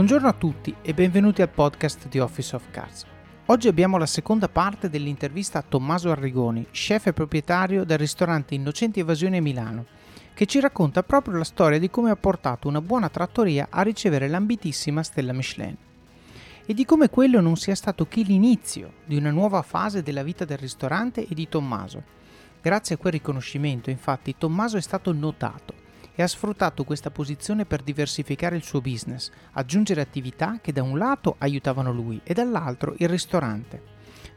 Buongiorno a tutti e benvenuti al podcast di Office of Cards. Oggi abbiamo la seconda parte dell'intervista a Tommaso Arrigoni, chef e proprietario del ristorante Innocenti Evasione a Milano, che ci racconta proprio la storia di come ha portato una buona trattoria a ricevere l'ambitissima stella Michelin e di come quello non sia stato che l'inizio di una nuova fase della vita del ristorante e di Tommaso. Grazie a quel riconoscimento, infatti, Tommaso è stato notato e ha sfruttato questa posizione per diversificare il suo business, aggiungere attività che da un lato aiutavano lui e dall'altro il ristorante.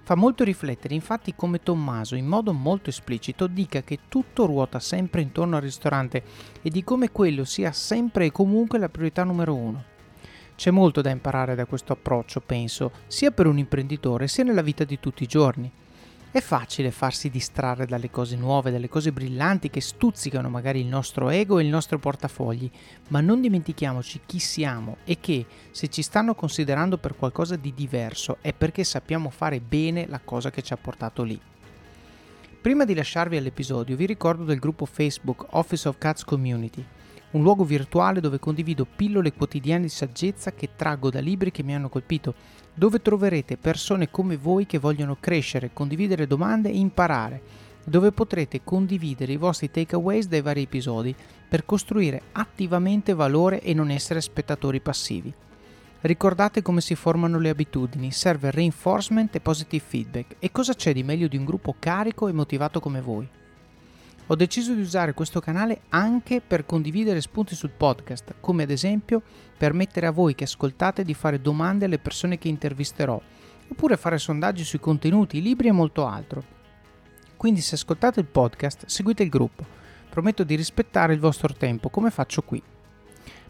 Fa molto riflettere infatti come Tommaso in modo molto esplicito dica che tutto ruota sempre intorno al ristorante e di come quello sia sempre e comunque la priorità numero uno. C'è molto da imparare da questo approccio, penso, sia per un imprenditore sia nella vita di tutti i giorni. È facile farsi distrarre dalle cose nuove, dalle cose brillanti che stuzzicano magari il nostro ego e il nostro portafogli, ma non dimentichiamoci chi siamo e che se ci stanno considerando per qualcosa di diverso è perché sappiamo fare bene la cosa che ci ha portato lì. Prima di lasciarvi all'episodio vi ricordo del gruppo Facebook Office of Cats Community, un luogo virtuale dove condivido pillole quotidiane di saggezza che traggo da libri che mi hanno colpito dove troverete persone come voi che vogliono crescere, condividere domande e imparare, dove potrete condividere i vostri takeaways dai vari episodi per costruire attivamente valore e non essere spettatori passivi. Ricordate come si formano le abitudini, serve reinforcement e positive feedback e cosa c'è di meglio di un gruppo carico e motivato come voi. Ho deciso di usare questo canale anche per condividere spunti sul podcast, come ad esempio permettere a voi che ascoltate di fare domande alle persone che intervisterò, oppure fare sondaggi sui contenuti, libri e molto altro. Quindi se ascoltate il podcast, seguite il gruppo. Prometto di rispettare il vostro tempo, come faccio qui.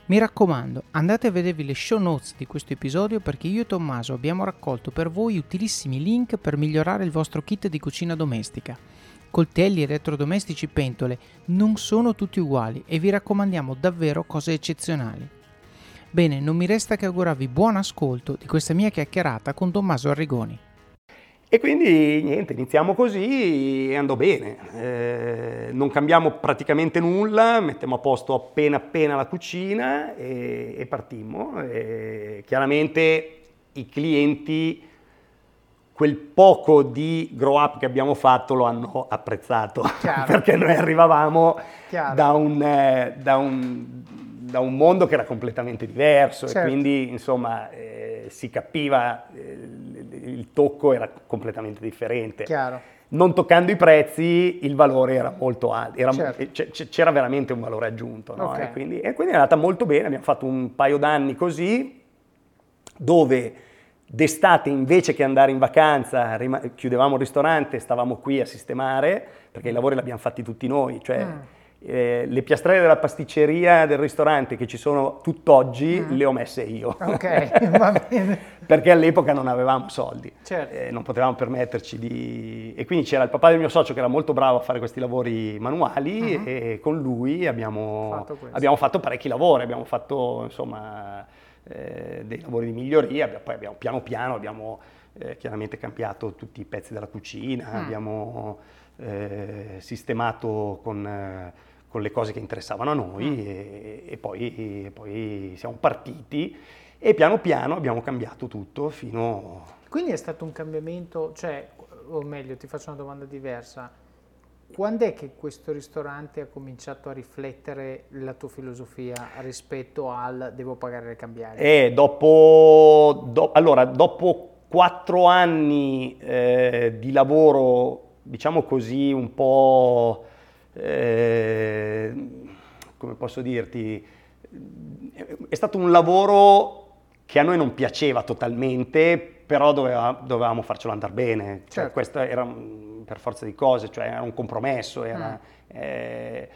Mi raccomando, andate a vedervi le show notes di questo episodio perché io e Tommaso abbiamo raccolto per voi utilissimi link per migliorare il vostro kit di cucina domestica coltelli, elettrodomestici, pentole, non sono tutti uguali e vi raccomandiamo davvero cose eccezionali. Bene, non mi resta che augurarvi buon ascolto di questa mia chiacchierata con Tommaso Arrigoni. E quindi niente, iniziamo così e andò bene. Eh, non cambiamo praticamente nulla, mettiamo a posto appena appena la cucina e, e partimmo. E chiaramente i clienti quel poco di grow up che abbiamo fatto lo hanno apprezzato perché noi arrivavamo da un, eh, da, un, da un, mondo che era completamente diverso certo. e quindi insomma eh, si capiva, eh, il tocco era completamente differente. Chiaro. Non toccando i prezzi il valore era molto alto, era, certo. c'era veramente un valore aggiunto no? okay. e, quindi, e quindi è andata molto bene, abbiamo fatto un paio d'anni così dove D'estate invece che andare in vacanza chiudevamo il ristorante, stavamo qui a sistemare, perché i lavori li abbiamo fatti tutti noi, cioè mm. eh, le piastrelle della pasticceria del ristorante che ci sono tutt'oggi mm. le ho messe io. Ok, va bene. perché all'epoca non avevamo soldi, certo. eh, non potevamo permetterci di... E quindi c'era il papà del mio socio che era molto bravo a fare questi lavori manuali mm-hmm. e con lui abbiamo fatto, abbiamo fatto parecchi lavori, abbiamo fatto insomma eh, dei lavori di miglioria, poi abbiamo piano piano abbiamo eh, chiaramente cambiato tutti i pezzi della cucina, mm. abbiamo eh, sistemato con, eh, con, le cose che interessavano a noi mm. e, e, poi, e, poi, siamo partiti e piano piano abbiamo cambiato tutto fino... Quindi è stato un cambiamento, cioè, o meglio ti faccio una domanda diversa, quando è che questo ristorante ha cominciato a riflettere la tua filosofia rispetto al devo pagare le cambiali? Eh, dopo, do, allora, dopo quattro anni eh, di lavoro, diciamo così, un po', eh, come posso dirti, è stato un lavoro che a noi non piaceva totalmente, però doveva, dovevamo farcelo andare bene. Cioè, certo. Questo era per forza di cose, cioè era un compromesso, era, mm. eh,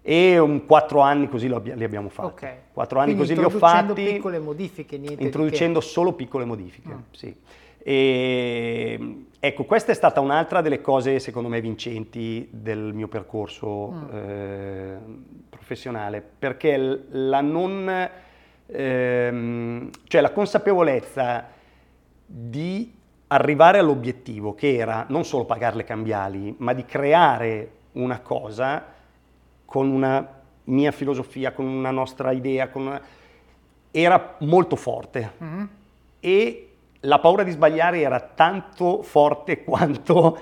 e un quattro anni così li abbiamo fatti. Okay. Quattro anni Quindi così li ho fatti. Introducendo piccole modifiche, niente Introducendo solo piccole modifiche, mm. sì. E, ecco, questa è stata un'altra delle cose secondo me vincenti del mio percorso mm. eh, professionale, perché la non... Ehm, cioè la consapevolezza di arrivare all'obiettivo che era non solo pagare le cambiali, ma di creare una cosa con una mia filosofia, con una nostra idea, una... era molto forte mm-hmm. e la paura di sbagliare era tanto forte quanto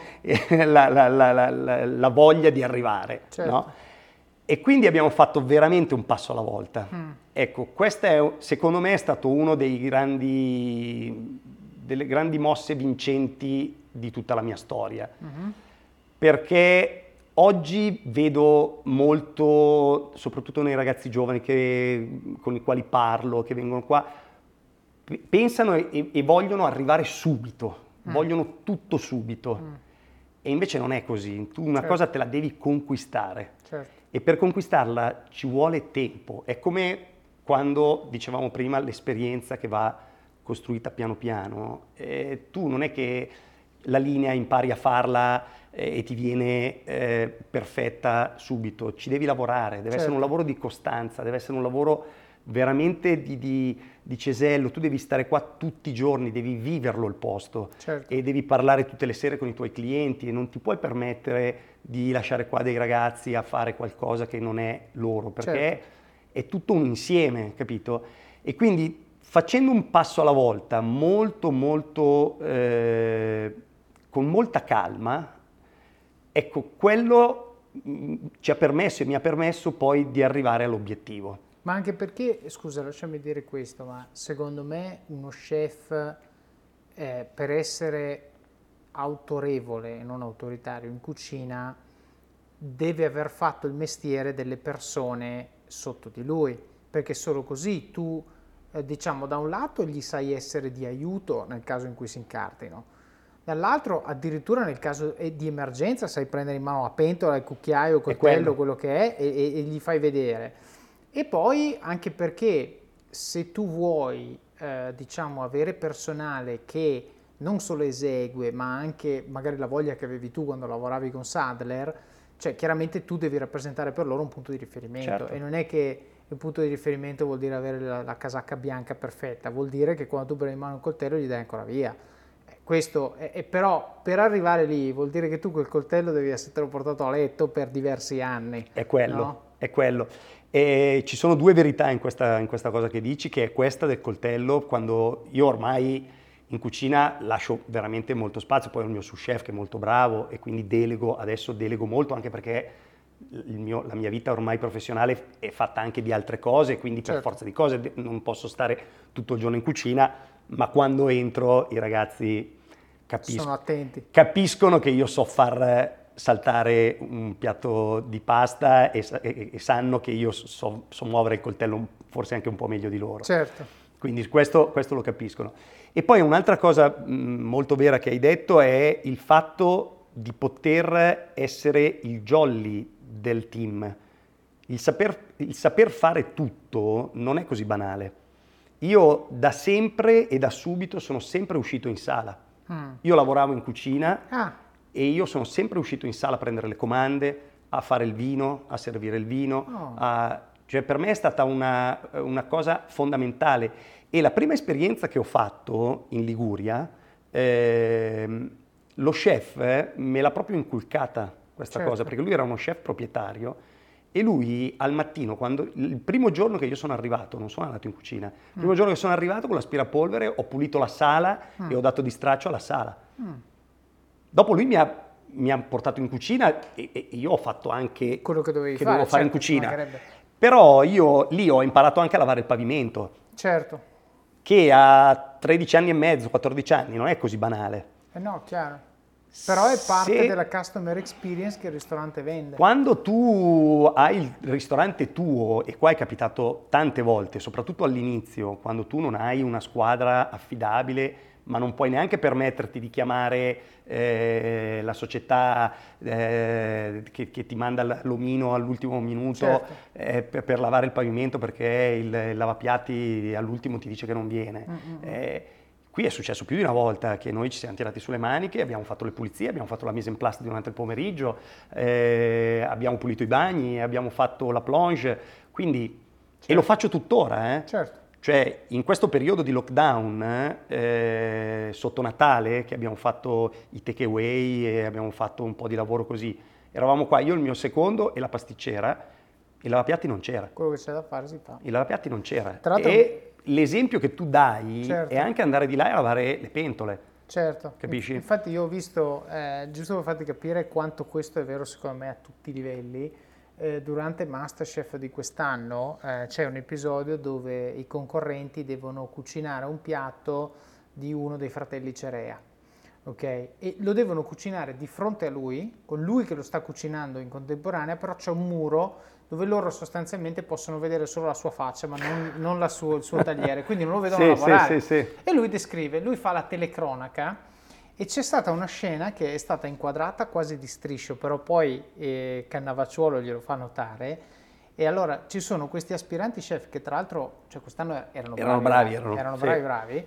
la, la, la, la voglia di arrivare. Certo. No? E quindi abbiamo fatto veramente un passo alla volta. Mm. Ecco, questa è, secondo me è stato uno dei grandi, delle grandi mosse vincenti di tutta la mia storia. Mm-hmm. Perché oggi vedo molto, soprattutto nei ragazzi giovani che, con i quali parlo, che vengono qua, pensano e, e vogliono arrivare subito, mm. vogliono tutto subito. Mm. E invece non è così, tu una certo. cosa te la devi conquistare. Certo. E per conquistarla ci vuole tempo. È come quando, dicevamo prima, l'esperienza che va costruita piano piano. Eh, tu non è che la linea impari a farla eh, e ti viene eh, perfetta subito, ci devi lavorare, deve certo. essere un certo. lavoro di costanza, deve essere un lavoro veramente di, di, di, cesello, tu devi stare qua tutti i giorni, devi viverlo il posto certo. e devi parlare tutte le sere con i tuoi clienti e non ti puoi permettere di lasciare qua dei ragazzi a fare qualcosa che non è loro, perché certo. è tutto un insieme, capito? E quindi facendo un passo alla volta, molto molto, eh, con molta calma, ecco, quello mm, ci ha permesso e mi ha permesso poi di arrivare all'obiettivo. Ma anche perché, scusa, lasciami dire questo, ma secondo me uno chef eh, per essere autorevole e non autoritario in cucina deve aver fatto il mestiere delle persone sotto di lui, perché solo così tu, eh, diciamo, da un lato gli sai essere di aiuto nel caso in cui si incartino, dall'altro addirittura nel caso eh, di emergenza sai prendere in mano la pentola, il cucchiaio, il coltello, quello. quello che è e, e, e gli fai vedere. E poi anche perché se tu vuoi, eh, diciamo, avere personale che non solo esegue, ma anche magari la voglia che avevi tu quando lavoravi con Sadler, cioè chiaramente tu devi rappresentare per loro un punto di riferimento certo. e non è che il punto di riferimento vuol dire avere la, la, casacca bianca perfetta, vuol dire che quando tu prendi in mano il coltello gli dai ancora via. Eh, questo è, è, però per arrivare lì vuol dire che tu quel coltello devi essere portato a letto per diversi anni. È quello, no? è quello. E ci sono due verità in questa, in questa cosa che dici, che è questa del coltello, quando io ormai in cucina lascio veramente molto spazio, poi ho il mio sous chef che è molto bravo e quindi delego, adesso delego molto anche perché mio, la mia vita ormai professionale è fatta anche di altre cose, quindi certo. per forza di cose non posso stare tutto il giorno in cucina, ma quando entro i ragazzi capiscono, capiscono che io so far saltare un piatto di pasta e, e, e sanno che io so, so, muovere il coltello forse anche un po' meglio di loro. Certo. Quindi questo, questo lo capiscono. E poi un'altra cosa mh, molto vera che hai detto è il fatto di poter essere il jolly del team. Il saper, il saper fare tutto non è così banale. Io da sempre e da subito sono sempre uscito in sala. Mm. Io lavoravo in cucina. Ah e io sono sempre uscito in sala a prendere le comande, a fare il vino, a servire il vino. Oh. A, cioè per me è stata una, una, cosa fondamentale. E la prima esperienza che ho fatto in Liguria, eh, lo chef me l'ha proprio inculcata questa certo. cosa, perché lui era uno chef proprietario e lui al mattino, quando, il primo giorno che io sono arrivato, non sono andato in cucina, il mm. primo giorno che sono arrivato con l'aspirapolvere ho pulito la sala mm. e ho dato di straccio alla sala. Mm. Dopo lui mi ha, mi ha portato in cucina e, e, io ho fatto anche quello che dovevi che fare, fare certo, in cucina. Però io lì ho imparato anche a lavare il pavimento. Certo. Che a 13 anni e mezzo, 14 anni non è così banale. Eh no, chiaro. Però è parte Se... della customer experience che il ristorante vende. Quando tu hai il ristorante tuo, e qua è capitato tante volte, soprattutto all'inizio, quando tu non hai una squadra affidabile ma non puoi neanche permetterti di chiamare eh, la società eh, che, che, ti manda l'omino all'ultimo minuto certo. eh, per, per, lavare il pavimento perché il, il, lavapiatti all'ultimo ti dice che non viene. Mm-hmm. Qui è successo più di una volta che noi ci siamo tirati sulle maniche, abbiamo fatto le pulizie, abbiamo fatto la mise in place durante il pomeriggio, eh, abbiamo pulito i bagni, abbiamo fatto la plonge, quindi, certo. e lo faccio tuttora. Eh. Certo. Cioè, in questo periodo di lockdown, eh, sotto Natale, che abbiamo fatto i takeaway e abbiamo fatto un po' di lavoro così, eravamo qua, io il mio secondo e la pasticcera, il lavapiatti non c'era. Quello che c'è da fare si fa. Il lavapiatti non c'era. Tra l'altro... E l'esempio che tu dai Certo. è anche andare di là e lavare le pentole. Certo, Capisci? Infatti io ho visto, eh, giusto per farti capire quanto questo è vero secondo me a tutti i livelli, eh, durante Masterchef di quest'anno eh, c'è un episodio dove i concorrenti devono cucinare un piatto di uno dei fratelli Cerea. Ok? E lo devono cucinare di fronte a lui, con lui che lo sta cucinando in contemporanea, però c'è un muro dove loro sostanzialmente possono vedere solo la sua faccia, ma non, non la suo- il suo tagliere, quindi non lo vedono Sì, lavorare. sì, sì. E lui descrive, lui fa la telecronaca e c'è stata una scena che è stata inquadrata quasi di striscio, però poi eh, Cannavacciuolo glielo fa notare. E allora ci sono questi aspiranti chef che tra l'altro cioè quest'anno erano bravi, Erano bravi, erano- sì. bravi, bravi,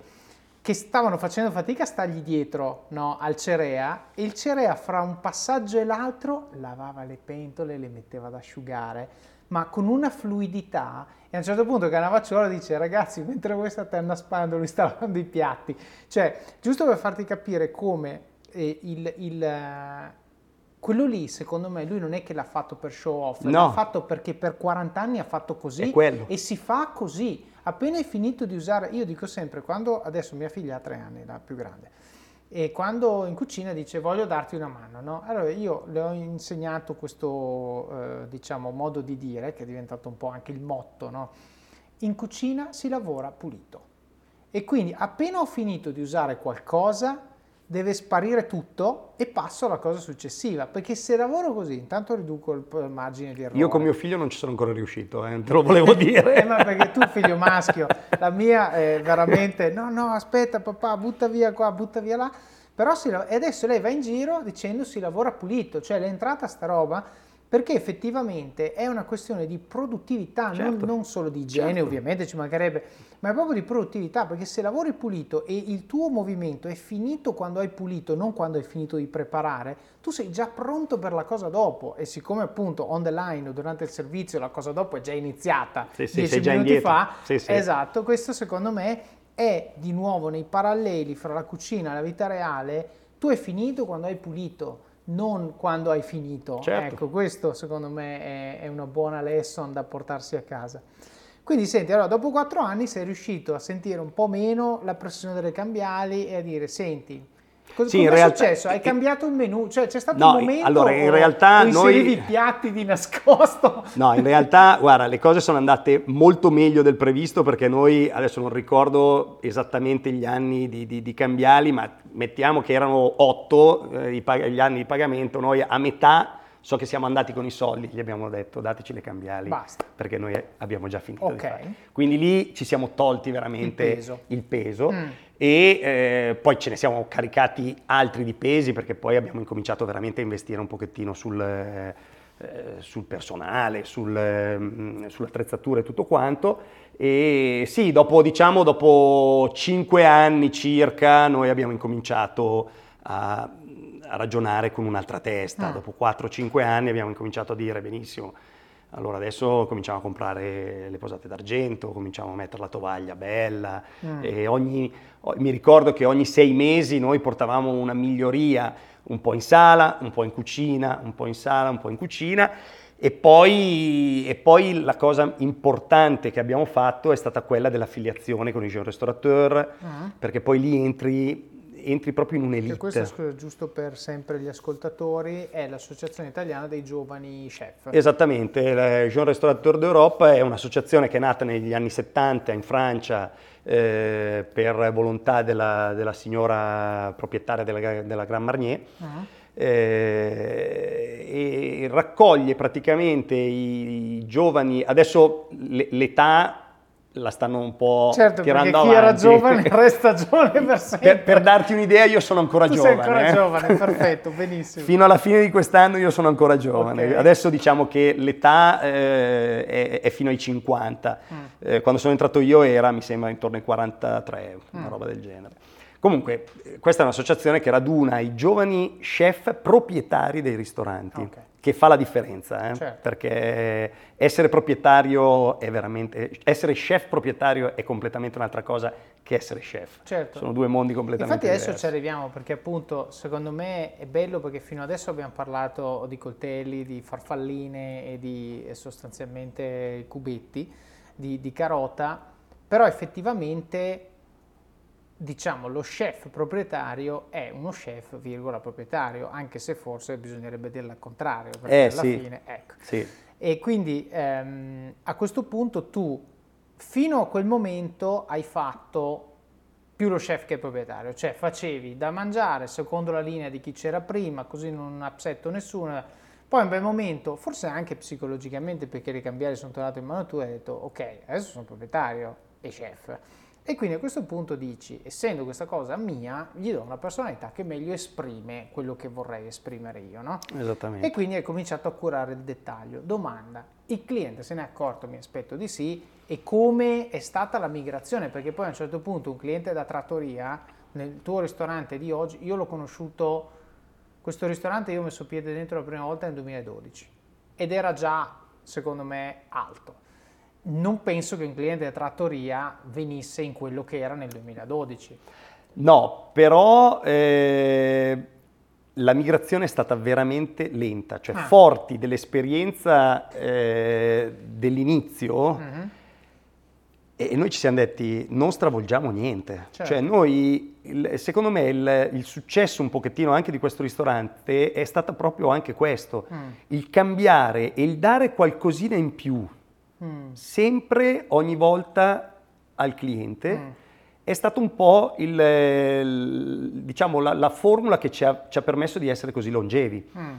che stavano facendo fatica a stargli dietro no, al Cerea e il Cerea fra un passaggio e l'altro lavava le pentole e le metteva ad asciugare, ma con una fluidità. E a un certo punto Cannavacciuolo dice ragazzi, mentre voi state annaspando, lui sta lavando i piatti. Cioè, giusto per farti capire come eh, il, il, eh, quello lì, secondo me, lui non è che l'ha fatto per show off, No. l'ha fatto perché per 40 anni ha fatto così e si fa così. Appena hai finito di usare, io dico sempre, quando adesso mia figlia ha tre anni, la più grande, e quando in cucina dice voglio darti una mano, no? Allora io le ho insegnato questo, eh, diciamo, modo di dire, che è diventato un po' anche il motto, no? In cucina si lavora pulito. E quindi appena ho finito di usare qualcosa, deve sparire tutto e passo alla cosa successiva, perché se lavoro così, intanto riduco il margine di errore. Io con mio figlio non ci sono ancora riuscito, eh, te lo volevo dire. Eh, ma perché tu figlio maschio, la mia è veramente no, no, aspetta papà, butta via qua, butta via là. Però si e adesso lei va in giro dicendo si lavora pulito, cioè l'è entrata sta roba perché effettivamente è una questione di produttività, non, Certo. non solo di igiene, Certo. ovviamente ci mancherebbe, ma è proprio di produttività, perché se lavori pulito e il tuo movimento è finito quando hai pulito, non quando hai finito di preparare, tu sei già pronto per la cosa dopo e siccome appunto on the line o durante il servizio la cosa dopo è già iniziata Sì, sì, 10 sei già minuti fa, Sì, sì. esatto, questo secondo me è di nuovo nei paralleli fra la cucina e la vita reale, tu hai finito quando hai pulito, non quando hai finito. Certo. Ecco, questo secondo me è, è una buona lesson da portarsi a casa. Quindi senti, allora dopo quattro anni sei riuscito a sentire un po' meno la pressione delle cambiali e a dire, senti, cosa Sì, in realtà- successo? Hai cambiato il menù? Cioè c'è stato No, un momento allora, in realtà inserivi noi- i piatti di nascosto? No, in realtà, guarda, le cose sono andate molto meglio del previsto perché noi, adesso non ricordo esattamente gli anni di, di- di cambiali, ma mettiamo che erano otto eh, gli anni di pagamento, noi a metà so che siamo andati con i soldi, gli abbiamo detto dateci le cambiali Basta. perché noi abbiamo già finito Ok. di fare. Quindi lì ci siamo tolti veramente Il peso. il peso Mm. e eh, poi ce ne siamo caricati altri di pesi perché poi abbiamo incominciato veramente a investire un pochettino sul, eh, eh, sul personale, sul, ehm, sull'attrezzatura e tutto quanto. E sì, dopo, diciamo, dopo cinque anni circa noi abbiamo incominciato a, a ragionare con un'altra testa. Ah. Dopo 4-5 anni abbiamo incominciato a dire benissimo. Allora adesso cominciamo a comprare le posate d'argento, cominciamo a mettere la tovaglia bella Mm. e ogni, mi ricordo che ogni sei mesi noi portavamo una miglioria un po' in sala, un po' in cucina, un po' in sala, un po' in cucina e poi, e poi la cosa importante che abbiamo fatto è stata quella dell'affiliazione con i Jean Restaurateur Ah. perché poi lì entri, entri proprio in un'elite. questo, scusa, giusto per sempre gli ascoltatori, è l'Associazione Italiana dei Giovani Chef. Esattamente, il Jean Restaurateur d'Europe è un'associazione che è nata negli anni 70 in Francia eh, per volontà della, della signora proprietaria della, della Grand Marnier Ah. eh, e raccoglie praticamente i, i giovani, adesso le- l'età la stanno un po' Certo, tirando chi avanti. era giovane resta giovane per sempre. per, per darti un'idea io sono ancora tu giovane. sei ancora eh. giovane, perfetto, benissimo. Fino alla fine di quest'anno io sono ancora giovane. Ok. Adesso diciamo che l'età eh, è, è fino ai 50. Mm. Eh, quando sono entrato io era, mi sembra, intorno ai 43, una Mm. roba del genere. Comunque, eh, questa è un'associazione che raduna i giovani chef proprietari dei ristoranti, Ok. Che fa la differenza, eh, Certo. perché essere proprietario è veramente, essere chef proprietario è completamente un'altra cosa che essere chef. Certo. Sono due mondi completamente Infatti adesso diversi. ci arriviamo perché appunto secondo me è bello perché fino adesso abbiamo parlato di coltelli, di farfalline e di e sostanzialmente cubetti di, di carota, però effettivamente diciamo lo chef proprietario è uno chef, virgola, proprietario, anche se forse bisognerebbe dirlo al contrario, perché Eh, alla sì. fine, ecco. Sì. E quindi ehm, a questo punto tu fino a quel momento hai fatto più lo chef che il proprietario, cioè facevi da mangiare secondo la linea di chi c'era prima, così non upsetto nessuno. Poi a un bel momento, forse anche psicologicamente perché i ricambiari sono tornati in mano tua, hai detto ok, adesso sono proprietario e chef. E quindi a questo punto dici, essendo questa cosa mia, gli do una personalità che meglio esprime quello che vorrei esprimere io, no? Esattamente. E quindi hai cominciato a curare il dettaglio. Domanda, il cliente se ne è accorto, mi aspetto di sì, e come è stata la migrazione? Perché poi a un certo punto un cliente da trattoria, nel tuo ristorante di oggi, io l'ho conosciuto, questo ristorante io ho messo piede dentro la prima volta nel 2012 ed era già, secondo me, alto. Non penso che un cliente da trattoria venisse in quello che era nel 2012. No, però eh, la migrazione è stata veramente lenta, cioè Ah. forti dell'esperienza eh, dell'inizio e e noi ci siamo detti non stravolgiamo niente. Certo. Cioè noi, il- secondo me il, il successo un pochettino anche di questo ristorante è stato proprio anche questo, Mm. il cambiare e il dare qualcosina in più, Mm. sempre, ogni volta al cliente. Mm. È stato un po' il, il- diciamo, la, la formula che ci ha, ci ha permesso di essere così longevi. Mm.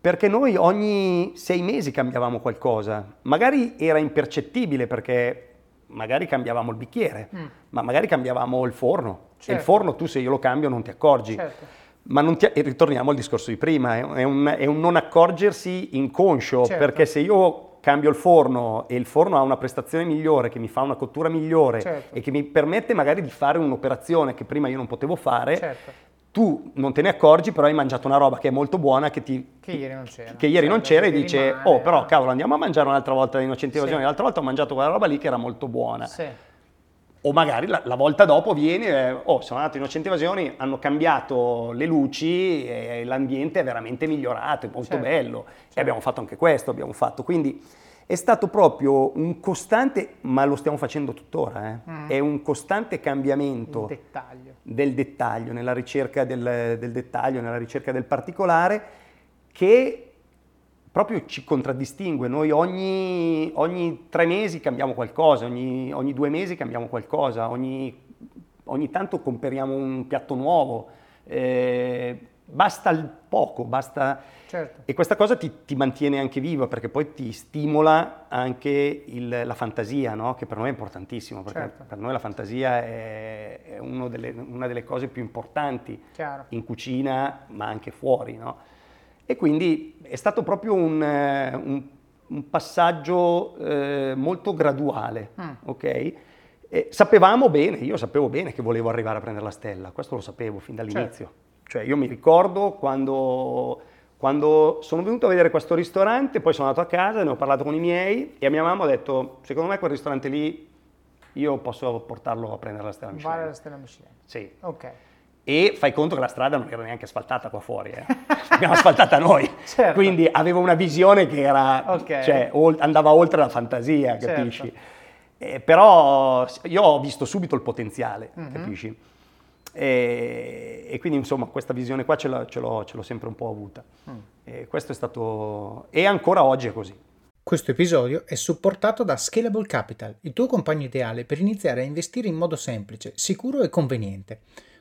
Perché noi ogni sei mesi cambiavamo qualcosa. Magari era impercettibile perché magari cambiavamo il bicchiere, Mm. ma magari cambiavamo il forno. E il Certo. forno tu se io lo cambio non ti accorgi. Certo. Ma non ti- e ritorniamo al discorso di prima, è è un, è un non accorgersi inconscio, Certo. perché se io cambio il forno e il forno ha una prestazione migliore, che mi fa una cottura migliore Certo. e che mi permette magari di fare un'operazione che prima io non potevo fare, Certo. tu non te ne accorgi, però hai mangiato una roba che è molto buona, che, ti, Che ieri non c'era. che ieri non Cioè, c'era e dice, rimane, oh però cavolo andiamo a mangiare un'altra volta Sì. evasione, l'altra volta ho mangiato quella roba lì che era molto buona. Sì. O magari la, la volta dopo viene, eh, oh, sono andato in Innocenti Evasioni, hanno cambiato le luci e l'ambiente è veramente migliorato, è molto Certo, bello. E certo. abbiamo fatto anche questo, abbiamo fatto. Quindi è stato proprio un costante, ma lo stiamo facendo tuttora, eh, Mm. è un costante cambiamento dettaglio. del dettaglio, nella ricerca del, del dettaglio, nella ricerca del particolare, che proprio ci contraddistingue. Noi ogni, ogni tre mesi cambiamo qualcosa, ogni, ogni due mesi cambiamo qualcosa, ogni, ogni tanto comperiamo un piatto nuovo. Eh, basta il poco, basta... Certo. E questa cosa ti, ti mantiene anche vivo perché poi ti stimola anche il- la fantasia, no? che per noi è importantissimo, perché Certo. per noi la fantasia è, è uno delle- una delle cose più importanti Chiaro. in cucina, ma anche fuori. no? E quindi è stato proprio un, eh, un- un passaggio eh, molto graduale, Mm. ok? E sapevamo bene, io sapevo bene che volevo arrivare a prendere la stella, questo lo sapevo fin dall'inizio. Cioè io mi ricordo quando, quando sono venuto a vedere questo ristorante, poi sono andato a casa, ne ho parlato con i miei e a mia mamma ho detto, secondo me quel ristorante lì io posso portarlo a prendere la stella Michelin. Vale la stella Michelin. Sì. Ok. E fai conto che la strada non era neanche asfaltata qua fuori, eh. l'abbiamo asfaltata noi. Certo. Quindi avevo una visione che era, Ok. cioè, ol- andava oltre la fantasia, Certo. capisci? Eh, però io ho visto subito il potenziale, Mhm. capisci? E, e quindi insomma questa visione qua ce l'ho, ce l'ho- ce l'ho sempre un po' avuta. Mm. E questo è stato... E ancora oggi è così. Questo episodio è supportato da Scalable Capital, il tuo compagno ideale per iniziare a investire in modo semplice, sicuro e conveniente.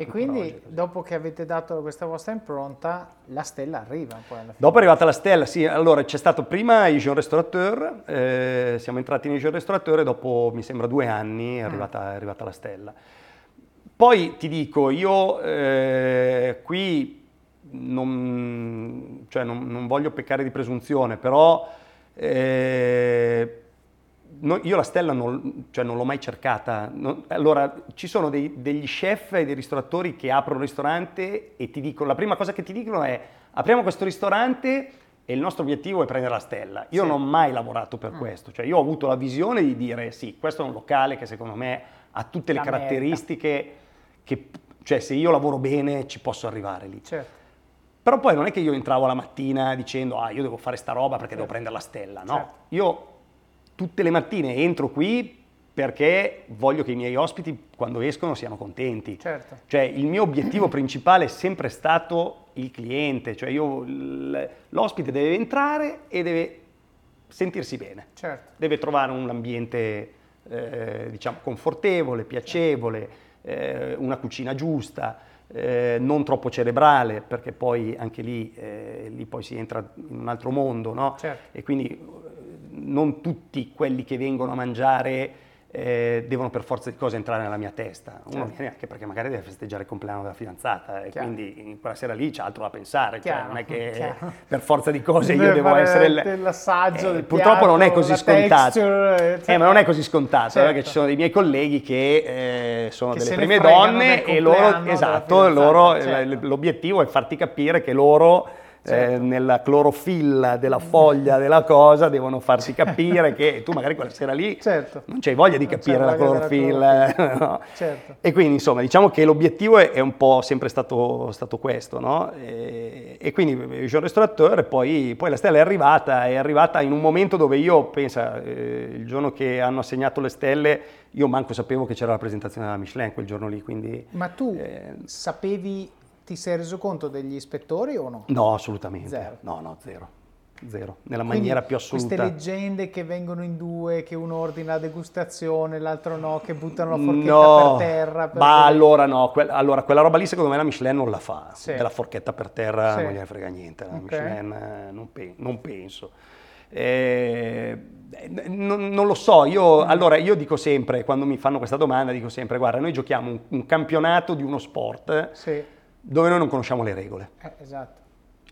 E quindi dopo che avete dato questa vostra impronta, la stella arriva poi alla fine. Dopo è arrivata la stella, sì. Allora c'è stato prima i Jean Restaurateur, eh, siamo entrati nei Jean Restaurateur e dopo mi sembra due anni è mm. arrivata, è arrivata la stella. Poi ti dico, io eh, qui non, cioè non, non, voglio peccare di presunzione, però eh, no, io la stella non, cioè non l'ho mai cercata. Non, allora, ci sono dei, degli chef e dei ristoratori che aprono un ristorante e ti dicono, la prima cosa che ti dicono è apriamo questo ristorante e il nostro obiettivo è prendere la stella. Io sì. non ho mai lavorato per mm. questo, cioè io ho avuto la visione di dire sì, questo è un locale che secondo me ha tutte le la caratteristiche che, cioè se io lavoro bene ci posso arrivare lì. Certo. Però poi non è che io entravo la mattina dicendo ah io devo fare sta roba perché certo. devo prendere la stella, no? Certo. Io tutte le mattine entro qui perché voglio che i miei ospiti quando escono siano contenti. Certo. Cioè il mio obiettivo principale è sempre stato il cliente, cioè io, l'ospite deve entrare e deve sentirsi bene. Certo. Deve trovare un ambiente eh, diciamo confortevole, piacevole, eh, una cucina giusta. Eh, non troppo cerebrale, perché poi anche lì, eh, lì poi si entra in un altro mondo, no? Certo. E quindi non tutti quelli che vengono a mangiare eh, devono per forza di cose entrare nella mia testa. Uno certo. viene anche perché magari deve festeggiare il compleanno della fidanzata e Chiaro. quindi in quella sera lì c'è altro da pensare. Cioè, non è che Chiaro. per forza di cose io devo essere il, l'assaggio. Eh, purtroppo piatto, non è così scontato. Texture, eh, ma non è così scontato, certo. perché ci sono dei miei colleghi che eh, sono che delle prime donne e loro, esatto, loro, certo. l'obiettivo è farti capire che loro certo. eh, nella clorofilla della foglia della cosa devono farsi capire che tu magari quella sera lì certo. non c'hai voglia di capire la clorofilla. No? Certo. E quindi insomma diciamo che l'obiettivo è, è un po' sempre stato, stato questo, no? e, e, quindi Jean Restaurateur poi, poi la stella è arrivata, è arrivata in un momento dove io, pensa, eh, il giorno che hanno assegnato le stelle, io manco sapevo che c'era la presentazione della Michelin quel giorno lì, quindi... Ma tu eh, sapevi ti sei reso conto degli ispettori o no? No, assolutamente. Zero. No, no, zero. Zero, nella Quindi maniera più assoluta. Queste leggende che vengono in due, che uno ordina la degustazione, l'altro no, che buttano la forchetta no, per terra. Per ma vedere. allora no, que- allora quella roba lì secondo me la Michelin non la fa, sì. della forchetta per terra sì. non gliene frega niente, la okay. Michelin eh, non, pe- non, penso. Eh, non, non, lo so, io, mm. allora io dico sempre, quando mi fanno questa domanda, dico sempre, guarda, noi giochiamo un, un campionato di uno sport. Sì dove noi non conosciamo le regole. Eh, esatto.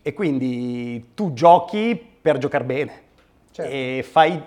E quindi tu giochi per giocare bene certo. e fai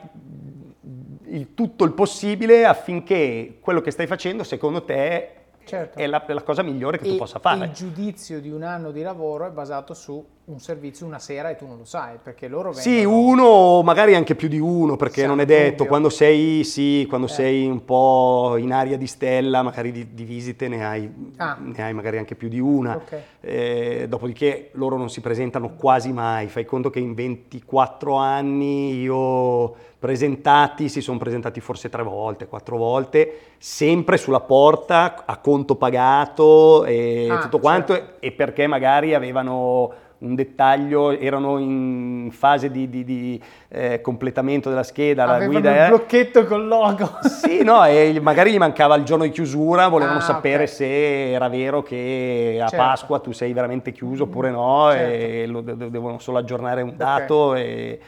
il, tutto il possibile affinché quello che stai facendo, secondo te, certo. è, la, la, cosa migliore che e, tu possa fare. Il giudizio di un anno di lavoro è basato su un servizio una sera e tu non lo sai, perché loro vengono... Sì, uno, magari anche più di uno, perché non è detto, dubbio. quando sei, sì, quando eh. sei un po' in aria di stella, magari di, di visite ne hai, ah. ne hai, magari anche più di una. Okay. Eh, dopodiché loro non si presentano quasi mai, fai conto che in 24 anni io presentati, si sono presentati forse tre volte, quattro volte, sempre sulla porta, a conto pagato e ah, tutto quanto, certo. e perché magari avevano un dettaglio, erano in fase di, di, di eh, completamento della scheda, Avevano la guida... un eh. blocchetto col logo. Sì, no, e magari gli mancava il giorno di chiusura, volevano ah, sapere okay. se era vero che a certo. Pasqua tu sei veramente chiuso oppure no, certo. e lo, devono solo aggiornare un dato okay. e,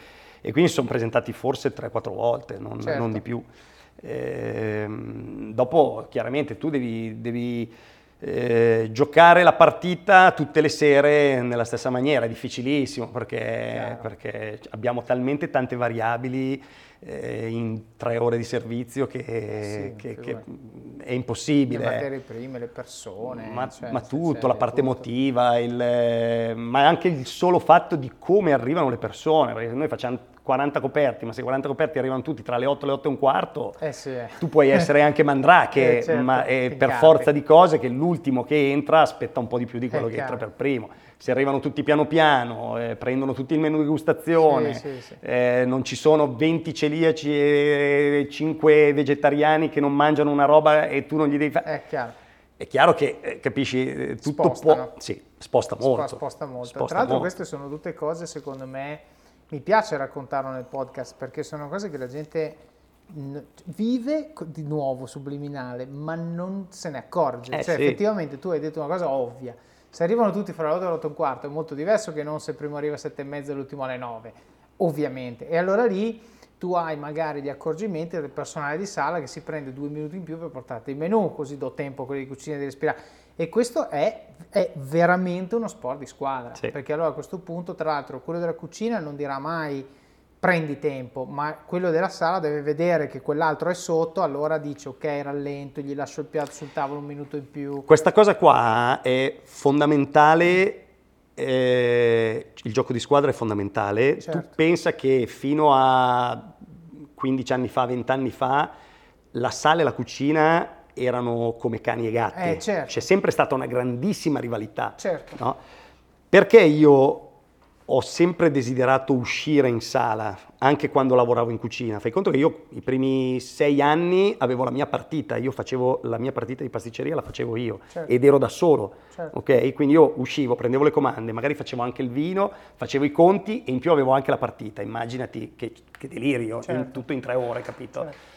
e, quindi sono presentati forse 3-4 volte, non, certo. non, di più. E, ehm, dopo chiaramente tu devi, devi eh, giocare la partita tutte le sere nella stessa maniera è difficilissimo perché, perché abbiamo talmente tante variabili eh, in tre ore di servizio che, sì, che, che è impossibile. Le materie prime, le persone. Ma, cioè, ma tutto, la parte tutto. emotiva, il, ma anche il solo fatto di come arrivano le persone, perché noi facciamo 40 coperti, ma se 40 coperti arrivano tutti tra le 8 e le 8 e un quarto, eh sì, eh. tu puoi essere anche mandrache, eh, certo, ma è per forza di cose che l'ultimo che entra aspetta un po' di più di quello che chiaro. entra per primo si arrivano tutti piano piano, eh, prendono tutti il menù di gustazione, sì, sì, sì. Eh, non ci sono 20 celiaci e 5 vegetariani che non mangiano una roba e tu non gli devi fare. È chiaro. È chiaro che, eh, capisci, eh, tutto Spostano. può... Sì, sposta molto. Sposta molto. Sposta Tra l'altro molto. queste sono tutte cose, secondo me, mi piace raccontarlo nel podcast perché sono cose che la gente vive di nuovo subliminale, ma non se ne accorge. Eh, cioè, effettivamente tu hai detto una cosa ovvia se arrivano tutti fra 8 e le 8 e un quarto è molto diverso che non se il primo arriva alle 7 e mezza e l'ultimo alle 9, ovviamente. E allora lì tu hai magari gli accorgimenti del personale di sala che si prende due minuti in più per portarti il menù, così do tempo a quelli di cucina di respirare. E questo è, è veramente uno sport di squadra, sì. perché allora a questo punto, tra l'altro, quello della cucina non dirà mai prendi tempo, ma quello della sala deve vedere che quell'altro è sotto, allora dice ok, rallento, gli lascio il piatto sul tavolo un minuto in più. Questa cosa qua è fondamentale, eh, il gioco di squadra è fondamentale. Certo. Tu pensa che fino a 15 anni fa, 20 anni fa, la sala e la cucina erano come cani e gatti. Eh, certo. C'è sempre stata una grandissima rivalità. Certo. No? Perché io ho sempre desiderato uscire in sala, anche quando lavoravo in cucina. Fai conto che io i primi sei anni avevo la mia partita, io facevo la mia partita di pasticceria, la facevo io certo. ed ero da solo, certo. ok? Quindi io uscivo, prendevo le comande, magari facevo anche il vino, facevo i conti e in più avevo anche la partita. Immaginati che, che delirio, certo. in, tutto in tre ore, capito? Certo.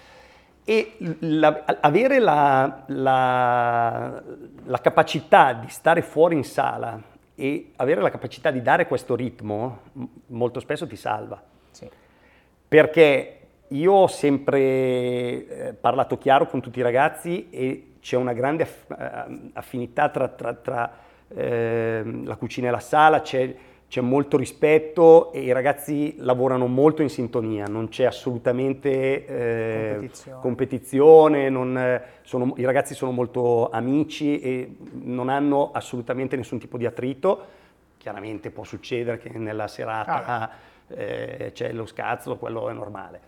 E la, avere la, la, la capacità di stare fuori in sala e avere la capacità di dare questo ritmo molto spesso ti salva. Sì. Perché io ho sempre eh, parlato chiaro con tutti i ragazzi e c'è una grande eh, affinità tra, tra, tra eh, la cucina e la sala, c'è, c'è, molto rispetto e i ragazzi lavorano molto in sintonia, non c'è assolutamente eh, competizione, competizione non, sono, i ragazzi sono molto amici e non hanno assolutamente nessun tipo di attrito. Chiaramente può succedere che nella serata ah. eh, c'è lo scazzolo, quello è normale.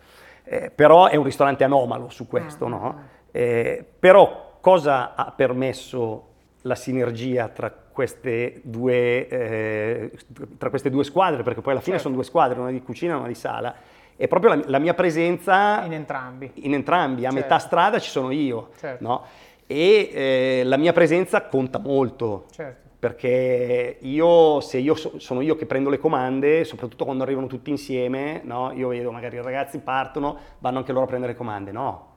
Eh, però è un ristorante anomalo su questo, ah. no? Eh, però cosa ha permesso la sinergia tra queste due, eh, tra queste due squadre? Perché poi alla fine certo. sono due squadre, una di cucina e una di sala è proprio la, la, mia presenza in entrambi. In entrambi. A certo. metà strada ci sono io, certo. no? E eh, la mia presenza conta molto. Certo. Perché io, se io so, sono io che prendo le comande, soprattutto quando arrivano tutti insieme, no? io vedo magari i ragazzi partono, vanno anche loro a prendere comande. No,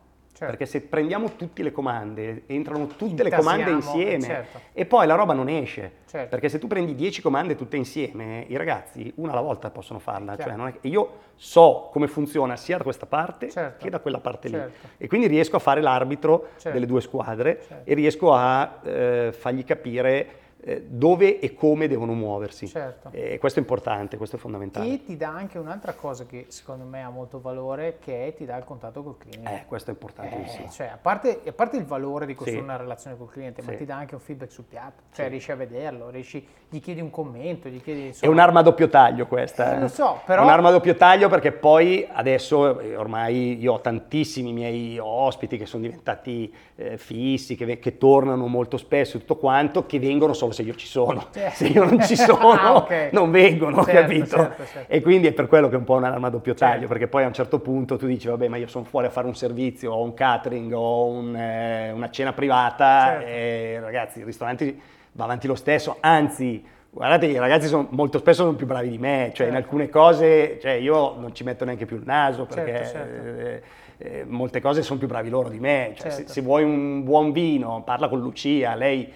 Certo. Perché se prendiamo tutte le comande, entrano tutte Intasiamo, le comande insieme certo. e poi la roba non esce. Certo. Perché se tu prendi 10 comande tutte insieme, i ragazzi una alla volta possono farla. Cioè che, io so come funziona sia da questa parte certo. che da quella parte lì. Certo. E quindi riesco a fare l'arbitro certo. delle due squadre e riesco a eh, fargli capire dove e come devono muoversi. Certo. E questo è importante, questo è fondamentale. E ti dà anche un'altra cosa che secondo me ha molto valore, che è ti dà il contatto col cliente. Eh, questo è importantissimo. Eh, cioè, a parte, a parte, il valore di costruire sì. una relazione col cliente, sì. ma ti dà anche un feedback sul piatto, cioè sì. riesci a vederlo, riesci, gli chiedi un commento, gli chiedi... Insomma... È un'arma a doppio taglio questa. Eh, lo so, però... È un'arma a doppio taglio perché poi adesso eh, ormai io ho tantissimi miei ospiti che sono diventati eh, fissi, che, che tornano molto spesso, tutto quanto, che vengono solo se io ci sono. Certo. Se io non ci sono, ah, okay. non vengono, certo, capito? Certo, certo, e quindi è per quello che è un po' un'arma a doppio taglio, certo. perché poi a un certo punto tu dici, vabbè, ma io sono fuori a fare un servizio, ho un catering, ho un, eh, una cena privata, certo. e ragazzi, il ristorante va avanti lo stesso, anzi... Guardate, i ragazzi sono, molto spesso sono più bravi di me, cioè in alcune cose cioè io non ci metto neanche più il naso perché eh, eh, molte cose sono più bravi loro di me. Cioè, se, se, vuoi un buon vino, parla con Lucia, lei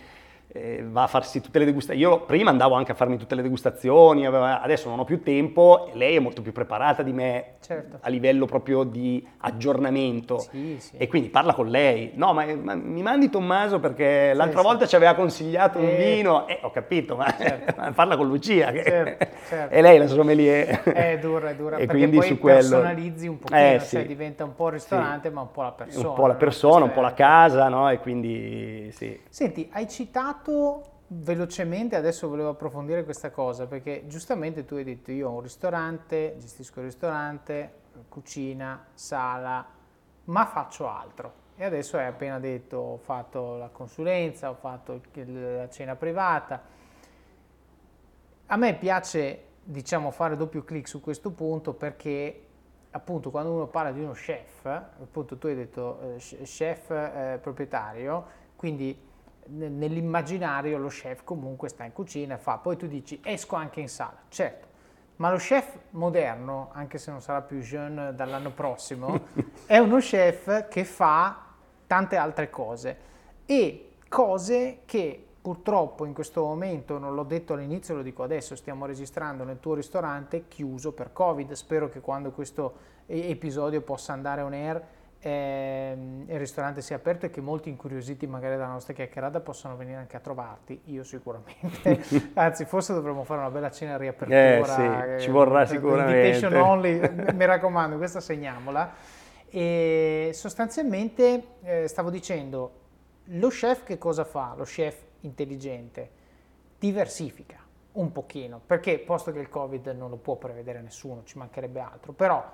eh, va a farsi tutte le degustazioni. Io prima andavo anche a farmi tutte le degustazioni, adesso non ho più tempo, lei è molto più preparata di me certo. a livello proprio di aggiornamento sì, sì. e quindi parla con lei. No, ma, ma mi mandi Tommaso perché l'altra sì, volta ci aveva consigliato un eh. vino, eh, ho capito, ma certo. parla con Lucia, che certo, certo. è lei la sommelier. È dura, è dura, e quindi poi su quello... personalizzi un pochino, eh, cioè diventa un po' il ristorante ma un po' la persona. Un po' la persona, un po' la casa, no? E quindi sì. Senti, hai citato citato velocemente, adesso volevo approfondire questa cosa, perché giustamente tu hai detto io ho un ristorante, gestisco il ristorante, cucina, sala, ma faccio altro. E adesso hai appena detto ho fatto la consulenza, ho fatto la cena privata. A me piace, diciamo, fare doppio clic su questo punto perché appunto quando uno parla di uno chef, appunto tu hai detto eh, chef eh, proprietario, quindi nell'immaginario lo chef comunque sta in cucina e fa, poi tu dici esco anche in sala, certo, ma lo chef moderno, anche se non sarà più jeune dall'anno prossimo, è uno chef che fa tante altre cose. E cose che purtroppo in questo momento, non l'ho detto all'inizio, lo dico adesso, stiamo registrando nel tuo ristorante chiuso per Covid, spero che quando questo episodio possa andare on air eh, il ristorante sia aperto e che molti incuriositi magari dalla nostra chiacchierata possano venire anche a trovarti, io sicuramente, anzi forse dovremmo fare una bella cena riapertura, eh, sì, ci vorrà eh, sicuramente. Invitation only, mi raccomando, questa segniamola. E sostanzialmente eh, stavo dicendo, lo chef che cosa fa? Lo chef intelligente diversifica un pochino, perché posto che il Covid non lo può prevedere nessuno, ci mancherebbe altro, però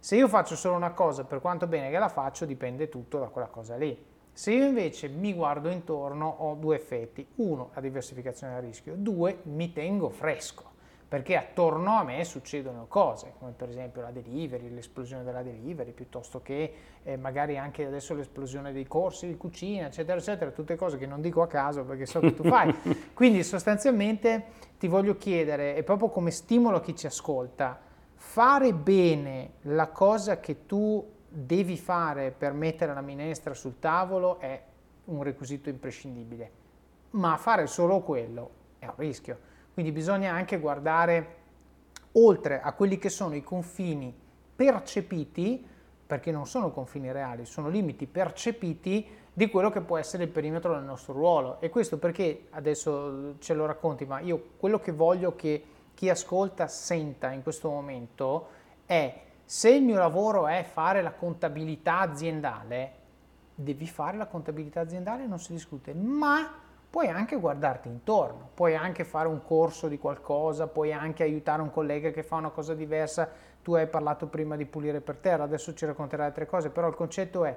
se io faccio solo una cosa, per quanto bene che la faccio, dipende tutto da quella cosa lì. Se io invece mi guardo intorno ho due effetti. Uno, la diversificazione del rischio. Due, mi tengo fresco, perché attorno a me succedono cose, come per esempio la delivery, l'esplosione della delivery, piuttosto che eh, magari anche adesso l'esplosione dei corsi di cucina, eccetera, eccetera, tutte cose che non dico a caso perché so che tu fai. Quindi sostanzialmente ti voglio chiedere, e proprio come stimolo a chi ci ascolta, fare bene la cosa che tu devi fare per mettere la minestra sul tavolo è un requisito imprescindibile, ma fare solo quello è un rischio. Quindi bisogna anche guardare oltre a quelli che sono i confini percepiti, perché non sono confini reali, sono limiti percepiti di quello che può essere il perimetro del nostro ruolo. E questo perché adesso ce lo racconti, ma io quello che voglio che chi ascolta senta in questo momento è se il mio lavoro è fare la contabilità aziendale, devi fare la contabilità aziendale, non si discute, ma puoi anche guardarti intorno, puoi anche fare un corso di qualcosa, puoi anche aiutare un collega che fa una cosa diversa, tu hai parlato prima di pulire per terra, adesso ci racconterai altre cose, però il concetto è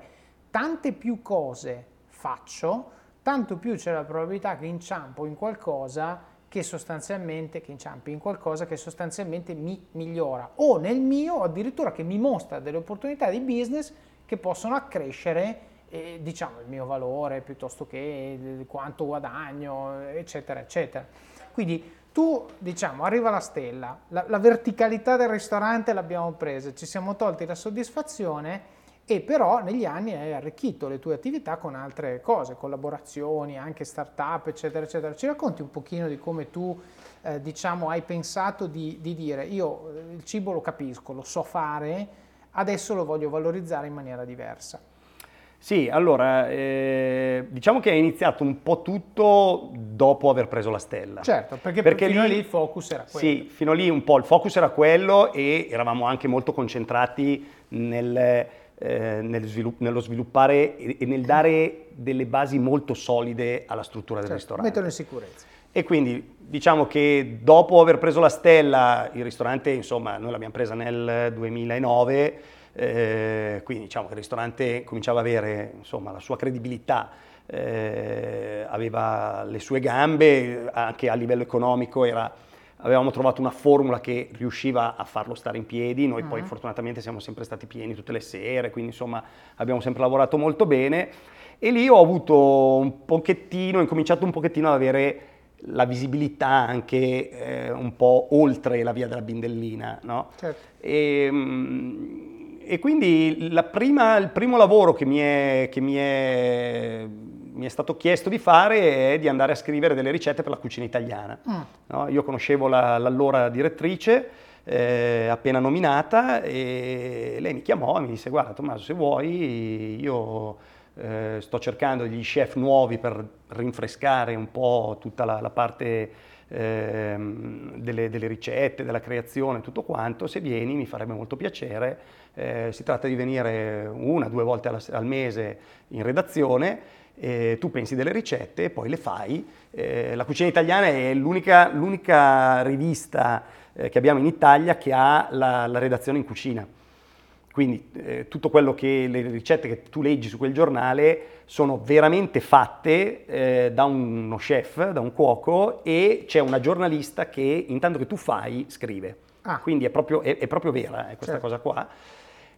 tante più cose faccio, tanto più c'è la probabilità che inciampo in qualcosa che sostanzialmente, che inciampi in qualcosa che sostanzialmente mi migliora. O nel mio addirittura che mi mostra delle opportunità di business che possono accrescere eh, diciamo il mio valore piuttosto che quanto guadagno eccetera eccetera. Quindi tu diciamo arriva la stella. La, la verticalità del ristorante l'abbiamo presa. Ci siamo tolti la soddisfazione e però negli anni hai arricchito le tue attività con altre cose, collaborazioni, anche start-up, eccetera, eccetera. Ci racconti un pochino di come tu, eh, diciamo, hai pensato di, di, dire io eh, il cibo lo capisco, lo so fare, adesso lo voglio valorizzare in maniera diversa. Sì, allora, eh, diciamo che è iniziato un po' tutto dopo aver preso la stella. Certo, perché, perché fino lì, lì il focus era quello. Sì, fino lì un po' il focus era quello e eravamo anche molto concentrati nel eh, nel svilupp- nello sviluppare e, e, nel dare delle basi molto solide alla struttura del certo, ristorante. Metterlo in sicurezza. E quindi diciamo che dopo aver preso la stella, il ristorante, insomma, noi l'abbiamo presa nel 2009, eh, quindi diciamo che il ristorante cominciava ad avere insomma, la sua credibilità, eh, aveva le sue gambe, anche a livello economico era avevamo trovato una formula che riusciva a farlo stare in piedi, noi uh-huh. poi ah. fortunatamente siamo sempre stati pieni tutte le sere, quindi insomma abbiamo sempre lavorato molto bene e lì ho avuto un pochettino, ho incominciato un pochettino ad avere la visibilità anche eh, un po' oltre la via della Bindellina, no? Certo. E, e, quindi prima, il primo lavoro che mi è, che mi è mi è stato chiesto di fare è di andare a scrivere delle ricette per la cucina italiana. Mm. No? Io conoscevo la, l'allora direttrice, eh, appena nominata, e lei mi chiamò e mi disse guarda Tommaso se vuoi io eh, sto cercando degli chef nuovi per rinfrescare un po' tutta la, la parte eh, delle, delle, ricette, della creazione, tutto quanto, se vieni mi farebbe molto piacere. Eh, si tratta di venire una, due volte al, al mese in redazione. Eh, tu pensi delle ricette e poi le fai. Eh, la cucina italiana è l'unica, l'unica rivista eh, che abbiamo in Italia che ha la, la redazione in cucina. Quindi eh, tutto quello che le ricette che tu leggi su quel giornale sono veramente fatte eh, da uno chef, da un cuoco e c'è una giornalista che intanto che tu fai scrive. Ah. Quindi è proprio, è, è proprio vera è questa certo. cosa qua.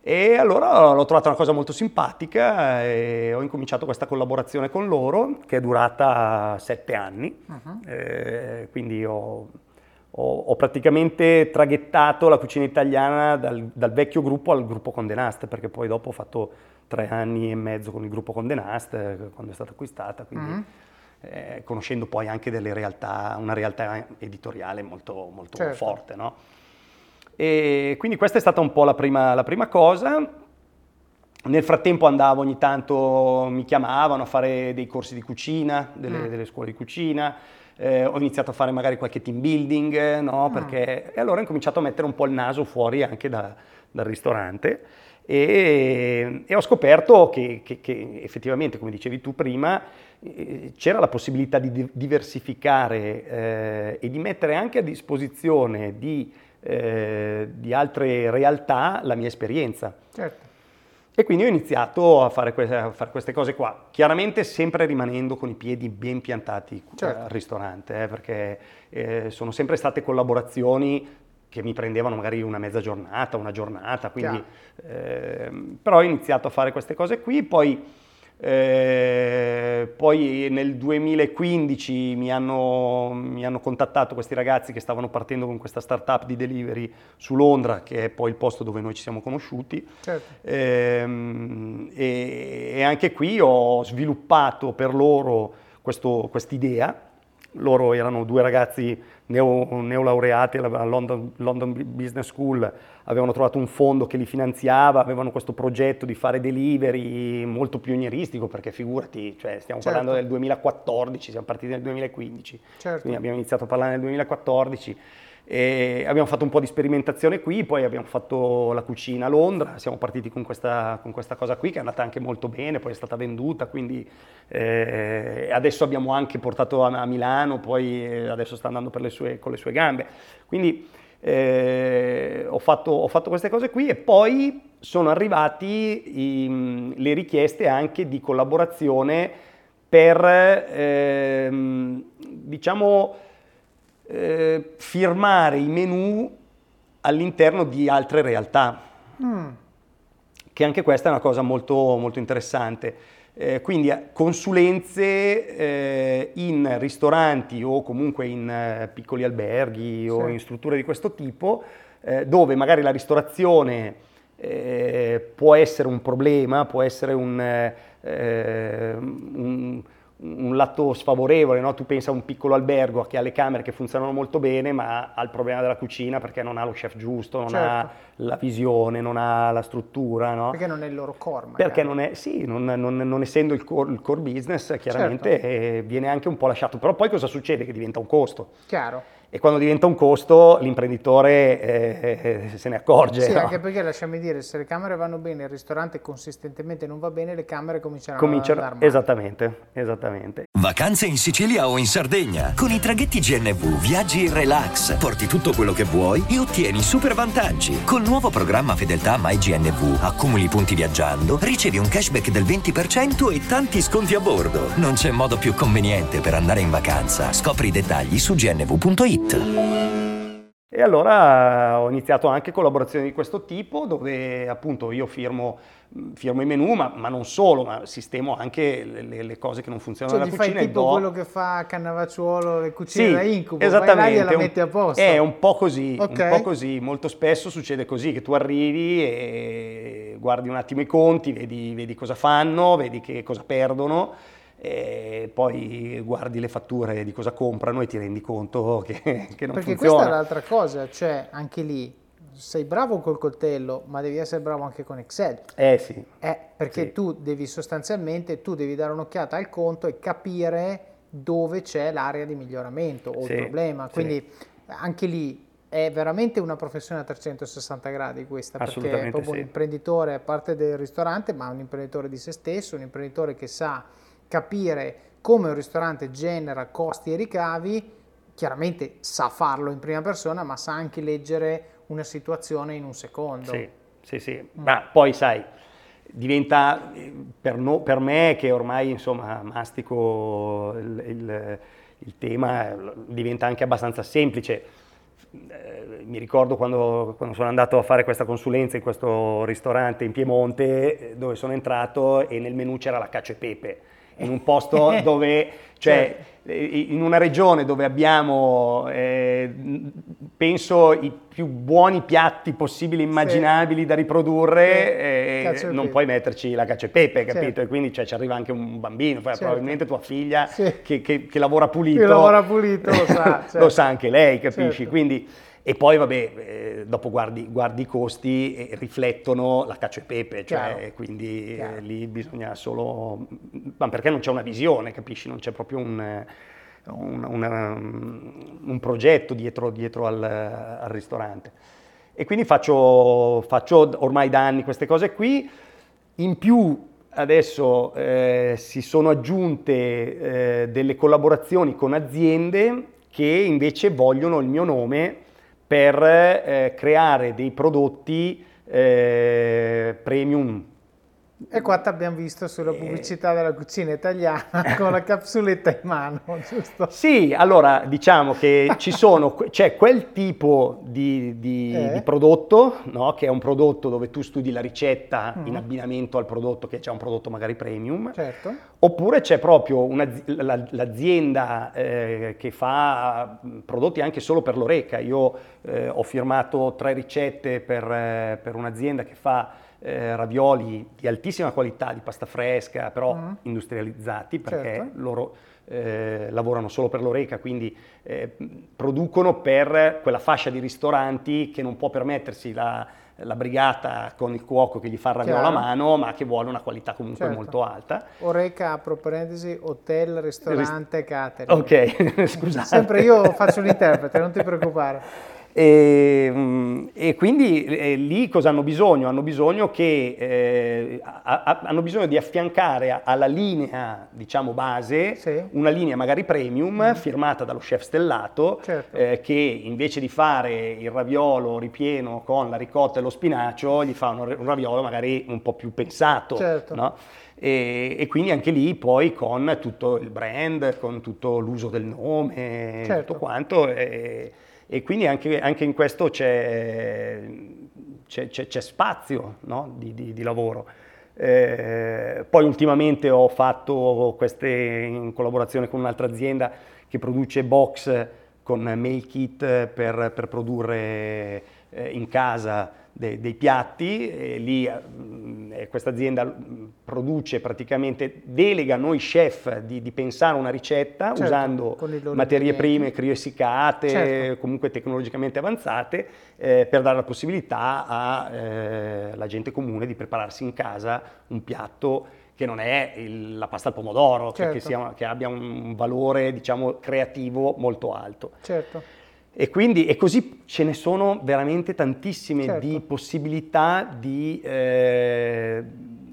E allora l'ho trovata una cosa molto simpatica e ho incominciato questa collaborazione con loro che è durata sette anni. Uh-huh. Eh, quindi ho ho, ho, praticamente traghettato la cucina italiana dal, dal, vecchio gruppo al gruppo Condé Nast, perché poi dopo ho fatto tre anni e mezzo con il gruppo Condé Nast, eh, quando è stata acquistata, quindi mm. eh, conoscendo poi anche delle realtà, una realtà editoriale molto, molto certo. forte. No? E quindi questa è stata un po' la prima, la prima cosa. Nel frattempo andavo ogni tanto, mi chiamavano a fare dei corsi di cucina, delle, mm. delle scuole di cucina, eh, ho iniziato a fare magari qualche team building, no? Perché, e allora ho incominciato a mettere un po' il naso fuori anche da, dal ristorante e, e ho scoperto che, che, che, effettivamente, come dicevi tu prima, eh, c'era la possibilità di diversificare eh, e di mettere anche a disposizione di, eh, di altre realtà la mia esperienza. Certo. E quindi ho iniziato a fare, queste, a fare, queste, cose qua, chiaramente sempre rimanendo con i piedi ben piantati certo. al ristorante, eh, perché eh, sono sempre state collaborazioni che mi prendevano magari una mezza giornata, una giornata, quindi, eh, però ho iniziato a fare queste cose qui, poi eh, poi nel 2015 mi hanno, mi hanno, contattato questi ragazzi che stavano partendo con questa startup di delivery su Londra, che è poi il posto dove noi ci siamo conosciuti. Certo. Eh, e, e, anche qui ho sviluppato per loro questa idea loro erano due ragazzi neo, neolaureati alla London, London, Business School, avevano trovato un fondo che li finanziava, avevano questo progetto di fare delivery molto pionieristico, perché figurati, cioè stiamo certo. parlando del 2014, siamo partiti nel 2015, certo. quindi abbiamo iniziato a parlare nel 2014 e abbiamo fatto un po' di sperimentazione qui, poi abbiamo fatto la cucina a Londra, siamo partiti con questa, con questa cosa qui che è andata anche molto bene, poi è stata venduta, quindi eh, adesso abbiamo anche portato a, a Milano, poi eh, adesso sta andando le sue, con le sue gambe. Quindi eh, ho, fatto, ho, fatto, queste cose qui e poi sono arrivati i, le richieste anche di collaborazione per, ehm, diciamo, eh, firmare i menu all'interno di altre realtà, mm. che anche questa è una cosa molto, molto interessante. Eh, quindi eh, consulenze eh, in ristoranti o comunque in eh, piccoli alberghi sì. o in strutture di questo tipo, eh, dove magari la ristorazione può essere un problema, può essere un, un un lato sfavorevole, no? tu pensa a un piccolo albergo che ha le camere che funzionano molto bene, ma ha il problema della cucina perché non ha lo chef giusto, non certo. ha la visione, non ha la struttura. No? Perché non è il loro core. Magari. Perché non è, sì, non, non, non essendo il core, il core, business, chiaramente certo. eh, viene anche un po' lasciato. Però poi cosa succede? Che diventa un costo. Chiaro e quando diventa un costo l'imprenditore eh, eh, se ne accorge. Sì, no? anche perché lasciami dire, se le camere vanno bene, il ristorante consistentemente non va bene, le camere cominciano, cominciano a andare Esattamente, esattamente. Vacanze in Sicilia o in Sardegna. Con i traghetti GNV viaggi in relax, porti tutto quello che vuoi e ottieni super vantaggi. Col nuovo programma Fedeltà MyGNV accumuli punti viaggiando, ricevi un cashback del 20% e tanti sconti a bordo. Non c'è modo più conveniente per andare in vacanza. Scopri i dettagli su gnv.it. E allora ho iniziato anche collaborazioni di questo tipo dove appunto io firmo, firmo i menu, ma, ma, non solo, ma sistemo anche le, le cose che non funzionano cioè, nella cucina. Fai tipo do... quello che fa Cannavacciuolo, le cucine sì, da incubo, esattamente, e la metti a posto. È un po' così, okay. un po' così, molto spesso succede così, che tu arrivi e guardi un attimo i conti, vedi, vedi cosa fanno, vedi che cosa perdono e poi guardi le fatture di cosa comprano e ti rendi conto che, che non Perché funziona. questa è l'altra cosa, cioè anche lì sei bravo col coltello, ma devi essere bravo anche con Excel. Eh sì. Eh, perché Sì. tu devi sostanzialmente, tu devi dare un'occhiata al conto e capire dove c'è l'area di miglioramento o Sì, il problema. sì. Quindi anche lì è veramente una professione a 360 gradi questa, perché è proprio un sì. imprenditore a parte del ristorante, ma un imprenditore di se stesso, un imprenditore che sa capire come un ristorante genera costi e ricavi, chiaramente sa farlo in prima persona, ma sa anche leggere una situazione in un secondo. Sì, sì, sì. Ma poi sai, diventa per, no- per me che ormai insomma mastico il, il- il tema, diventa anche abbastanza semplice. Eh, mi ricordo quando, quando sono andato a fare questa consulenza in questo ristorante in Piemonte dove sono entrato e nel menù c'era la cacio e pepe in un posto dove, cioè, eh, in una regione dove abbiamo, eh, penso, i più buoni piatti possibili immaginabili da riprodurre, Sì. eh, non puoi metterci la cacio e pepe, capito? Certo. E quindi cioè, ci arriva anche un bambino, Certo. probabilmente tua figlia Sì. che, che- che lavora pulito, Che lavora pulito lo sa, certo. lo sa anche lei, capisci? Certo. Quindi, e poi vabbè, eh, dopo guardi, guardi i costi e riflettono la cacio e pepe, cioè, Chiaro. quindi eh, lì bisogna solo... Ma perché non c'è una visione, capisci? Non c'è proprio un, un, una- un progetto dietro, dietro al, al ristorante. E quindi faccio, faccio ormai da anni queste cose qui. In più adesso eh, si sono aggiunte eh, delle collaborazioni con aziende che invece vogliono il mio nome per eh, creare dei prodotti eh, premium. E qua ti abbiamo visto sulla pubblicità della cucina italiana con la capsuletta in mano, giusto? Sì, allora diciamo che ci sono, c'è quel tipo di, di- Eh. di prodotto, no? che è un prodotto dove tu studi la ricetta Mm. in abbinamento al prodotto, che è già un prodotto magari premium, Certo. oppure c'è proprio un'azi- la- l'azienda eh, che fa prodotti anche solo per l'oreca. Io eh, ho firmato tre ricette per, eh, per un'azienda che fa eh, ravioli di altissima qualità, di pasta fresca, però Mm. industrializzati, perché Certo. loro eh, lavorano solo per l'oreca, quindi eh, producono per quella fascia di ristoranti che non può permettersi la, la brigata con il cuoco che gli fa il raviolo alla mano, ma che vuole una qualità comunque Certo. molto alta. Oreca, apro parentesi, hotel, ristorante, catering. Ok, scusate. Sempre io faccio l'interprete, non ti preoccupare. E, mm, e quindi eh, lì cosa hanno bisogno? Hanno bisogno, che, eh, a- a- hanno bisogno di affiancare alla linea diciamo, base Sì. Mm. una linea magari premium firmata dallo chef stellato Certo. eh, che invece di fare il raviolo ripieno con la ricotta e lo spinacio gli fa un, un raviolo magari un po' più pensato. Certo. no? E, e quindi anche lì poi con tutto il brand, con tutto l'uso del nome, Certo. tutto quanto. E, e quindi anche, anche in questo c'è, c'è- c'è- c'è spazio no? di, di- di lavoro. Eh, poi ultimamente ho fatto queste in collaborazione con un'altra azienda che produce box con mail kit per, per produrre eh, in casa de- dei piatti e lì eh, questa azienda produce praticamente, delega a noi chef di, di pensare una ricetta Certo, usando materie prime crioessicate, Certo. comunque tecnologicamente avanzate, eh, per dare la possibilità alla gente comune di prepararsi in casa un piatto che non è il- la pasta al pomodoro, che- che, Certo. sia- che abbia un valore diciamo, creativo molto alto. Certo. E quindi e così ce ne sono veramente tantissime Certo. di possibilità di eh,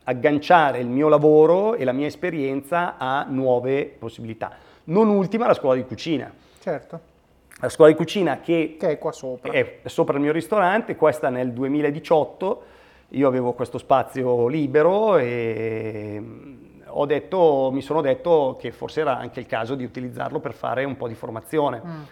agganciare il mio lavoro e la mia esperienza a nuove possibilità. Non ultima la scuola di cucina. Certo. La scuola di cucina che Che è qua sopra. è sopra il mio ristorante, questa nel 2018, io avevo questo spazio libero e mm, ho detto, mi sono detto che forse era anche il caso di utilizzarlo per fare un po' di formazione. Mm.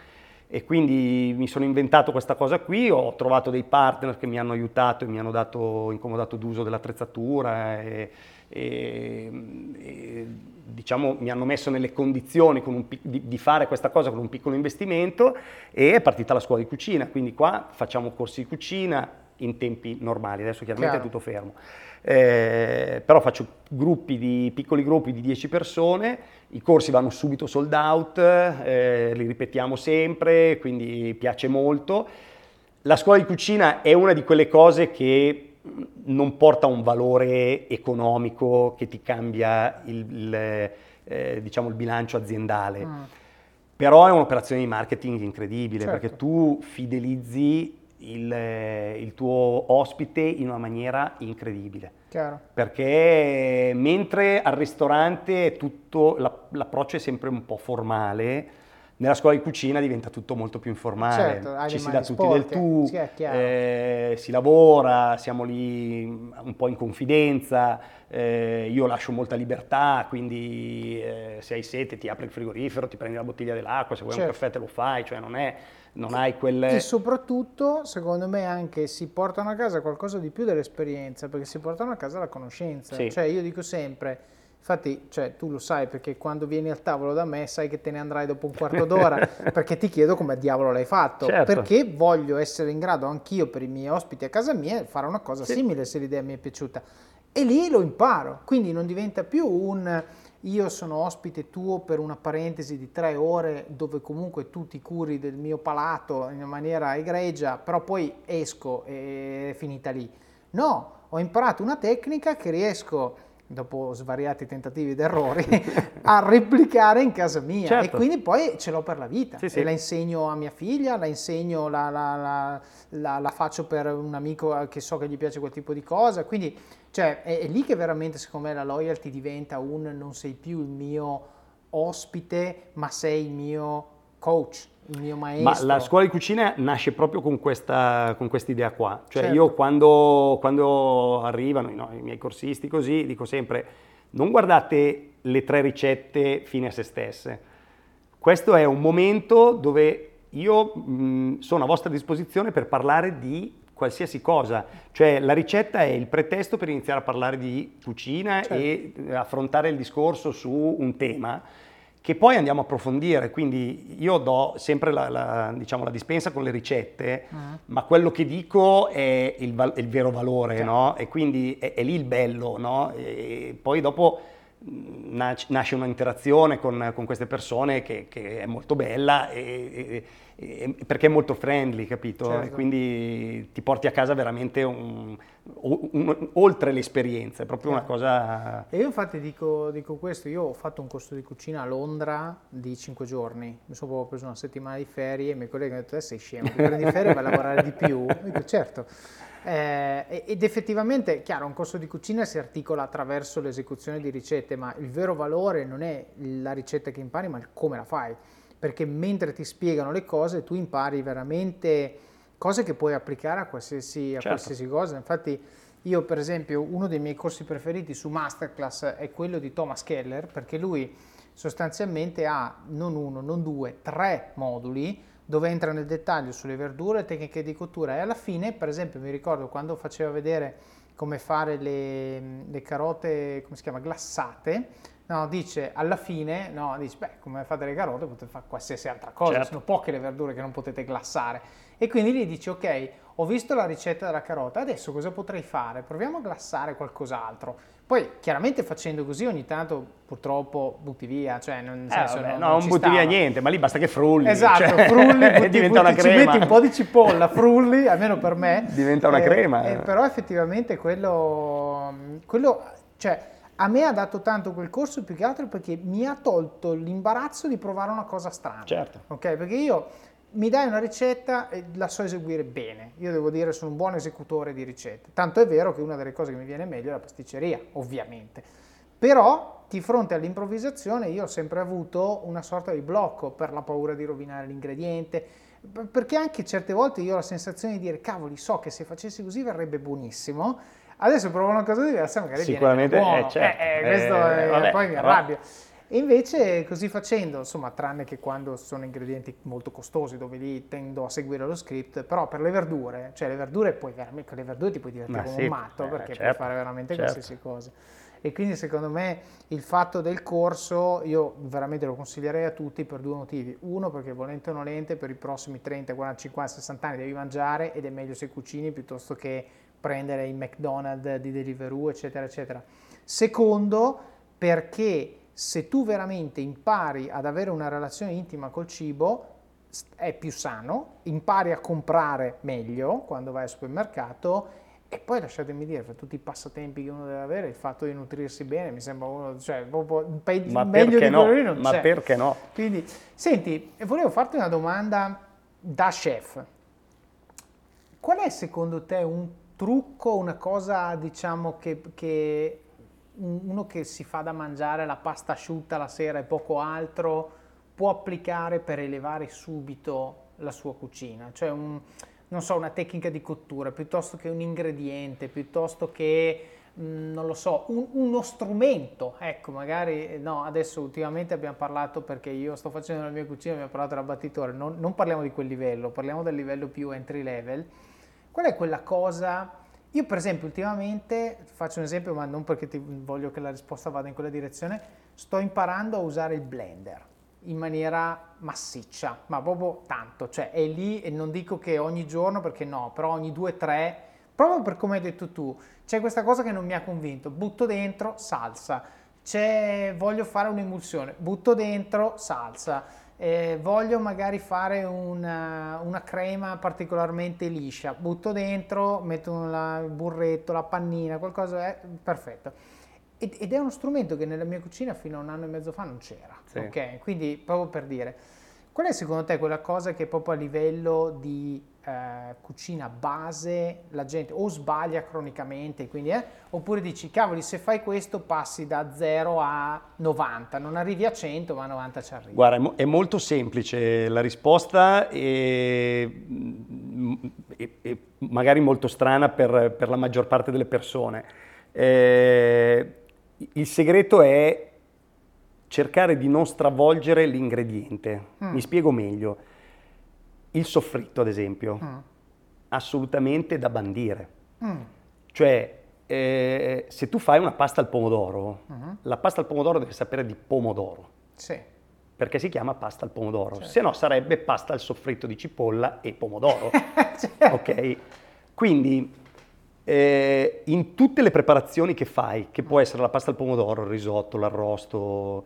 E quindi mi sono inventato questa cosa qui, ho trovato dei partner che mi hanno aiutato e mi hanno dato incomodato d'uso dell'attrezzatura e, e- e, diciamo mi hanno messo nelle condizioni con un di, di fare questa cosa con un piccolo investimento e è partita la scuola di cucina, quindi qua facciamo corsi di cucina in tempi normali, adesso chiaramente Chiaro. è tutto fermo. Eh, però faccio gruppi di, piccoli gruppi di 10 persone, i corsi vanno subito sold out, eh, li ripetiamo sempre, quindi piace molto. La scuola di cucina è una di quelle cose che non porta un valore economico che ti cambia il, il, eh, diciamo il bilancio aziendale. Mm. Però è un'operazione di marketing incredibile certo. perché tu fidelizzi il, il, tuo ospite in una maniera incredibile. Chiaro. Perché mentre al ristorante tutto, l'approccio è sempre un po' formale, nella scuola di cucina diventa tutto molto più informale, certo, ci si dà tutti del tu, eh, si lavora, siamo lì un po' in confidenza, eh, io lascio molta libertà, quindi eh, se hai sete ti apri il frigorifero, ti prendi la bottiglia dell'acqua, se vuoi certo. un caffè te lo fai, cioè non è non hai quelle... E soprattutto, secondo me, anche si portano a casa qualcosa di più dell'esperienza, perché si portano a casa la conoscenza. Sì. Cioè, io dico sempre, infatti, cioè, tu lo sai, perché quando vieni al tavolo da me sai che te ne andrai dopo un quarto d'ora, perché ti chiedo come diavolo l'hai fatto. Certo. Perché voglio essere in grado anch'io, per i miei ospiti a casa mia, fare una cosa sì. simile se l'idea mi è piaciuta. E lì lo imparo, quindi non diventa più un io sono ospite tuo per una parentesi di tre ore dove comunque tu ti curi del mio palato in maniera egregia, però poi esco e è finita lì. No, ho imparato una tecnica che riesco dopo svariati tentativi ed errori, a replicare in casa mia certo. e quindi poi ce l'ho per la vita. Sì, sì. la insegno a mia figlia, la insegno, la, la, la, la, faccio per un amico che so che gli piace quel tipo di cosa, quindi cioè, è, è lì che veramente secondo me la loyalty diventa un non sei più il mio ospite, ma sei il mio coach il mio maestro. Ma la scuola di cucina nasce proprio con questa con idea qua. Cioè certo. io quando, quando arrivano no, i miei corsisti così, dico sempre, non guardate le tre ricette fine a se stesse. Questo è un momento dove io mh, sono a vostra disposizione per parlare di qualsiasi cosa, cioè la ricetta è il pretesto per iniziare a parlare di cucina certo. e affrontare il discorso su un tema che poi andiamo a approfondire, quindi io do sempre la, la, diciamo, la dispensa con le ricette, uh-huh. ma quello che dico è il, val- il vero valore, certo. no? E quindi è, è, lì il bello, no? E poi dopo nasce un'interazione con, con queste persone che, che, è molto bella e, e, perché è molto friendly, capito? Certo. E quindi ti porti a casa veramente un, un, un, oltre l'esperienza, è proprio certo. una cosa... E io infatti dico, dico, questo, io ho fatto un corso di cucina a Londra di 5 giorni, mi sono proprio preso una settimana di ferie e i miei colleghi mi hanno detto, eh, sei scemo, ti prendi ferie e vai a lavorare di più? Io dico, certo. Eh, ed effettivamente, chiaro, un corso di cucina si articola attraverso l'esecuzione di ricette, ma il vero valore non è la ricetta che impari, ma il come la fai. Perché mentre ti spiegano le cose, tu impari veramente cose che puoi applicare a qualsiasi, a certo. qualsiasi cosa. Infatti, io, per esempio, uno dei miei corsi preferiti su Masterclass è quello di Thomas Keller, perché lui sostanzialmente ha non uno, non due, tre moduli dove entra nel dettaglio sulle verdure, tecniche di cottura e alla fine, per esempio, mi ricordo quando faceva vedere come fare le, le carote, come si chiama, glassate, no, dice alla fine, no, dice, beh, come fate le carote potete fare qualsiasi altra cosa, certo. sono poche le verdure che non potete glassare. E quindi gli dici, ok, ho visto la ricetta della carota, adesso cosa potrei fare? Proviamo a glassare qualcos'altro. Poi chiaramente facendo così ogni tanto purtroppo butti via, cioè non, eh, senso, vabbè, non, no, non butti stava. via niente, ma lì basta che frulli. Esatto, cioè, frulli, butti, diventa butti, una crema. Ci metti un po' di cipolla, frulli, almeno per me. Diventa una eh, crema. Eh, però effettivamente quello, quello, cioè a me ha dato tanto quel corso più che altro perché mi ha tolto l'imbarazzo di provare una cosa strana. Certo. Ok, perché io mi dai una ricetta e la so eseguire bene. Io devo dire sono un buon esecutore di ricette. Tanto è vero che una delle cose che mi viene meglio è la pasticceria, ovviamente. Però di fronte all'improvvisazione io ho sempre avuto una sorta di blocco per la paura di rovinare l'ingrediente, perché anche certe volte io ho la sensazione di dire cavoli, so che se facessi così verrebbe buonissimo. Adesso provo una cosa diversa, magari Sicuramente, viene buono. Eh, certo. eh, eh, questo eh, vabbè, poi mi arrabbio. Però... E invece così facendo, insomma, tranne che quando sono ingredienti molto costosi, dove lì tendo a seguire lo script, però per le verdure, cioè le verdure puoi veramente, le verdure ti puoi divertire come sì, un matto, eh, perché certo, puoi fare veramente certo. qualsiasi cosa. E quindi secondo me il fatto del corso io veramente lo consiglierei a tutti per due motivi. Uno perché volente o nolente per i prossimi 30, 40, 50, 60 anni devi mangiare ed è meglio se cucini piuttosto che prendere il McDonald's di Deliveroo, eccetera, eccetera. Secondo, perché se tu veramente impari ad avere una relazione intima col cibo, è più sano, impari a comprare meglio quando vai al supermercato e poi lasciatemi dire, per tutti i passatempi che uno deve avere, il fatto di nutrirsi bene mi sembra uno, cioè, proprio pe- ma meglio di no? quello ma c'è. perché no? Quindi, senti, volevo farti una domanda da chef. Qual è secondo te un trucco, una cosa diciamo che, che uno che si fa da mangiare la pasta asciutta la sera e poco altro può applicare per elevare subito la sua cucina? Cioè un, non so, una tecnica di cottura, piuttosto che un ingrediente, piuttosto che, mh, non lo so, un- uno strumento. Ecco, magari, no, adesso ultimamente abbiamo parlato, perché io sto facendo la mia cucina, abbiamo parlato dell'abbattitore, non, non parliamo di quel livello, parliamo del livello più entry level. Qual è quella cosa... Io per esempio ultimamente, faccio un esempio, ma non perché ti voglio che la risposta vada in quella direzione, sto imparando a usare il blender in maniera massiccia, ma proprio tanto, cioè è lì e non dico che ogni giorno perché no, però ogni due o tre, proprio per come hai detto tu, c'è questa cosa che non mi ha convinto, butto dentro salsa, c'è, voglio fare un'emulsione, butto dentro salsa, eh, voglio magari fare una, una crema particolarmente liscia, butto dentro, metto la- il burretto, la pannina, qualcosa, è perfetto. Ed ed è uno strumento che nella mia cucina fino a un anno e mezzo fa non c'era. Sì. Ok, quindi proprio per dire, qual è secondo te quella cosa che proprio a livello di eh, cucina base la gente o sbaglia cronicamente, quindi, eh, oppure dici, cavoli, se fai questo passi da 0 a 90, non arrivi a 100 ma a 90 ci arrivi. Guarda, è, mo- è molto semplice la risposta e, e- e magari molto strana per, per la maggior parte delle persone. Eh, il segreto è cercare di non stravolgere l'ingrediente. Mm. Mi spiego meglio. Il soffritto, ad esempio, Mm. assolutamente da bandire. Mm. Cioè, eh, se tu fai una pasta al pomodoro, Mhm. la pasta al pomodoro deve sapere di pomodoro Sì, perché si chiama pasta al pomodoro, Certo. se no sarebbe pasta al soffritto di cipolla e pomodoro. Certo. ok? Quindi eh, in tutte le preparazioni che fai, che può essere la pasta al pomodoro, il risotto, l'arrosto,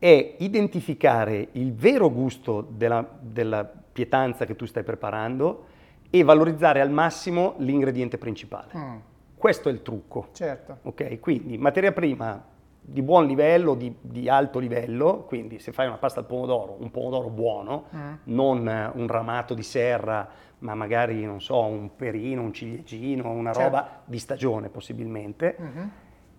è identificare il vero gusto della, della pietanza che tu stai preparando e valorizzare al massimo l'ingrediente principale. Mm. Questo è il trucco. certo. Ok, quindi materia prima di buon livello, di, di alto livello, quindi se fai una pasta al pomodoro, un pomodoro buono, Mm. non eh, un ramato di serra, ma magari, non so, un perino, un ciliegino, una Certo. roba di stagione possibilmente, Mhm.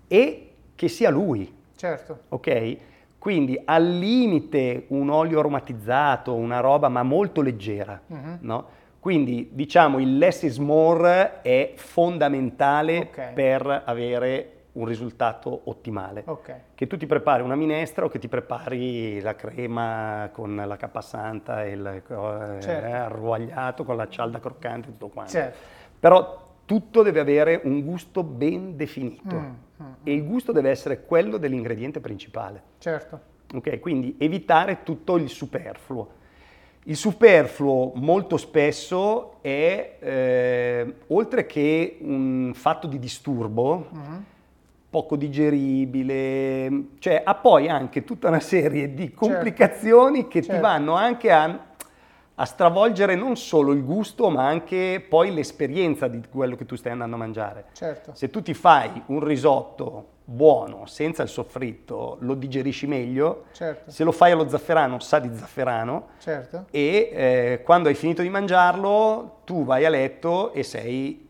e che sia lui, Certo. ok? Quindi al limite un olio aromatizzato, una roba ma molto leggera, Mhm. no? Quindi diciamo il less is more è fondamentale Ok. per avere un risultato ottimale. Ok. Che tu ti prepari una minestra o che ti prepari la crema con la cappasanta e il eh, Certo. arruagliato con la cialda croccante e tutto quanto. Certo. Però tutto deve avere un gusto ben definito Mm, mm, e il gusto deve essere quello dell'ingrediente principale. Certo. Ok, quindi evitare tutto il superfluo. Il superfluo molto spesso è, eh, oltre che un fatto di disturbo, Mhm. poco digeribile, cioè ha poi anche tutta una serie di complicazioni che Certo. ti vanno anche a, a stravolgere non solo il gusto, ma anche poi l'esperienza di quello che tu stai andando a mangiare. Certo. Se tu ti fai un risotto buono senza il soffritto, lo digerisci meglio. Certo. Se lo fai allo zafferano, sa di zafferano. Certo. E eh, quando hai finito di mangiarlo, tu vai a letto e sei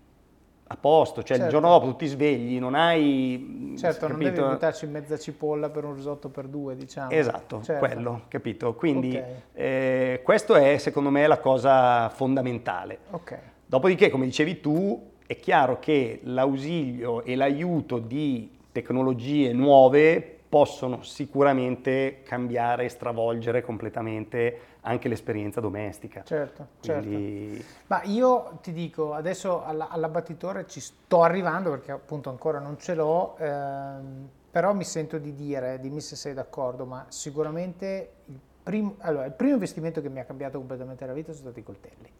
a posto. Cioè, Certo. il giorno dopo tu ti svegli, non hai. Certo, non capito? devi buttarci mezza cipolla per un risotto per due, diciamo. Esatto, Certo. quello, capito? Quindi Ok. eh, questo è secondo me la cosa fondamentale. Ok. Dopodiché, come dicevi tu, è chiaro che l'ausilio e l'aiuto di tecnologie nuove possono sicuramente cambiare e stravolgere completamente anche l'esperienza domestica. Certo, certo. Quindi Ma io ti dico, adesso alla- all'abbattitore ci sto arrivando perché appunto ancora non ce l'ho, ehm, però mi sento di dire, dimmi se sei d'accordo, ma sicuramente il primo, allora, il primo investimento che mi ha cambiato completamente la vita sono stati i coltelli.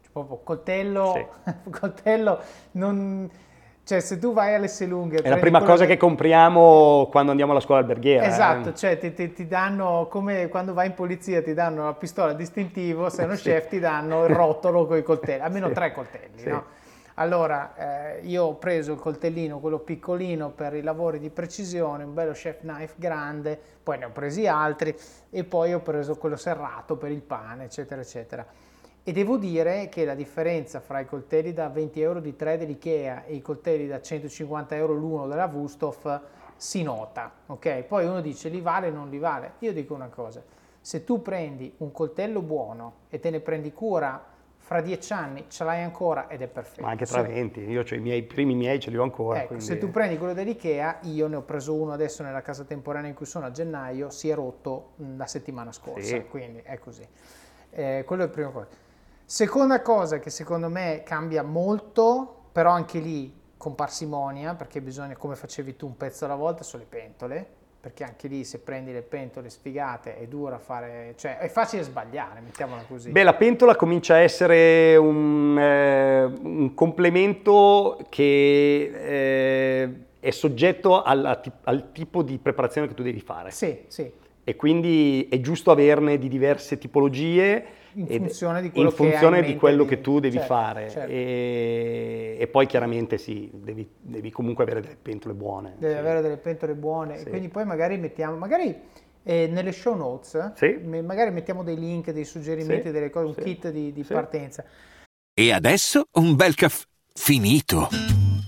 Cioè, proprio coltello, sì. coltello non... Cioè, se tu vai alle Selunghe... È la prima cosa che... che... compriamo quando andiamo alla scuola alberghiera. Esatto, eh. cioè ti, ti, ti, danno, come quando vai in polizia ti danno la pistola distintivo, sei uno sì. chef ti danno il rotolo con i coltelli, almeno sì. tre coltelli, sì. no? Allora, eh, io ho preso il coltellino, quello piccolino per i lavori di precisione, un bello chef knife grande, poi ne ho presi altri e poi ho preso quello serrato per il pane, eccetera, eccetera. E devo dire che la differenza fra i coltelli da 20 euro di 3 dell'Ikea e i coltelli da 150 euro l'uno della Wusthof si nota, ok? Poi uno dice li vale o non li vale. Io dico una cosa, se tu prendi un coltello buono e te ne prendi cura fra dieci anni ce l'hai ancora ed è perfetto. Ma anche tra venti, io ho i miei primi miei ce li ho ancora. Ecco, quindi... se tu prendi quello dell'Ikea, io ne ho preso uno adesso nella casa temporanea in cui sono a gennaio, si è rotto la settimana scorsa, sì. quindi è così. Eh, quello è il primo cosa. Seconda cosa che secondo me cambia molto, però anche lì con parsimonia, perché bisogna, come facevi tu, un pezzo alla volta, sono le pentole, perché anche lì se prendi le pentole sfigate è dura fare, cioè è facile sbagliare, mettiamola così. Beh, la pentola comincia a essere un, eh, un complemento che eh, è soggetto alla, al tipo di preparazione che tu devi fare. Sì, sì. E quindi è giusto averne di diverse tipologie in funzione di quello, in funzione che, di quello che tu devi certo, fare certo. E, e, poi chiaramente sì, devi, devi, comunque avere delle pentole buone. Devi sì. avere delle pentole buone sì. e quindi poi magari mettiamo, magari eh, nelle show notes, sì. magari mettiamo dei link, dei suggerimenti, delle cose, un kit di, di partenza. E adesso un bel caffè finito.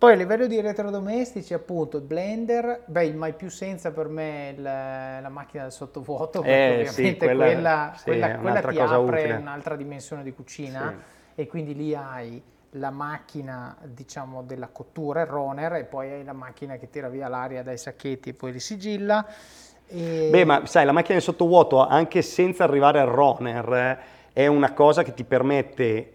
Poi a livello di elettrodomestici, appunto, il blender, beh, il mai più senza per me la, la macchina del sottovuoto, perché eh, ovviamente sì, quella, quella, sì, quella, quella ti apre utile. un'altra dimensione di cucina sì. e quindi lì hai la macchina, diciamo, della cottura, il roner, e poi hai la macchina che tira via l'aria dai sacchetti e poi li sigilla. E... Beh, ma sai, la macchina del sottovuoto, anche senza arrivare al roner, è una cosa che ti permette,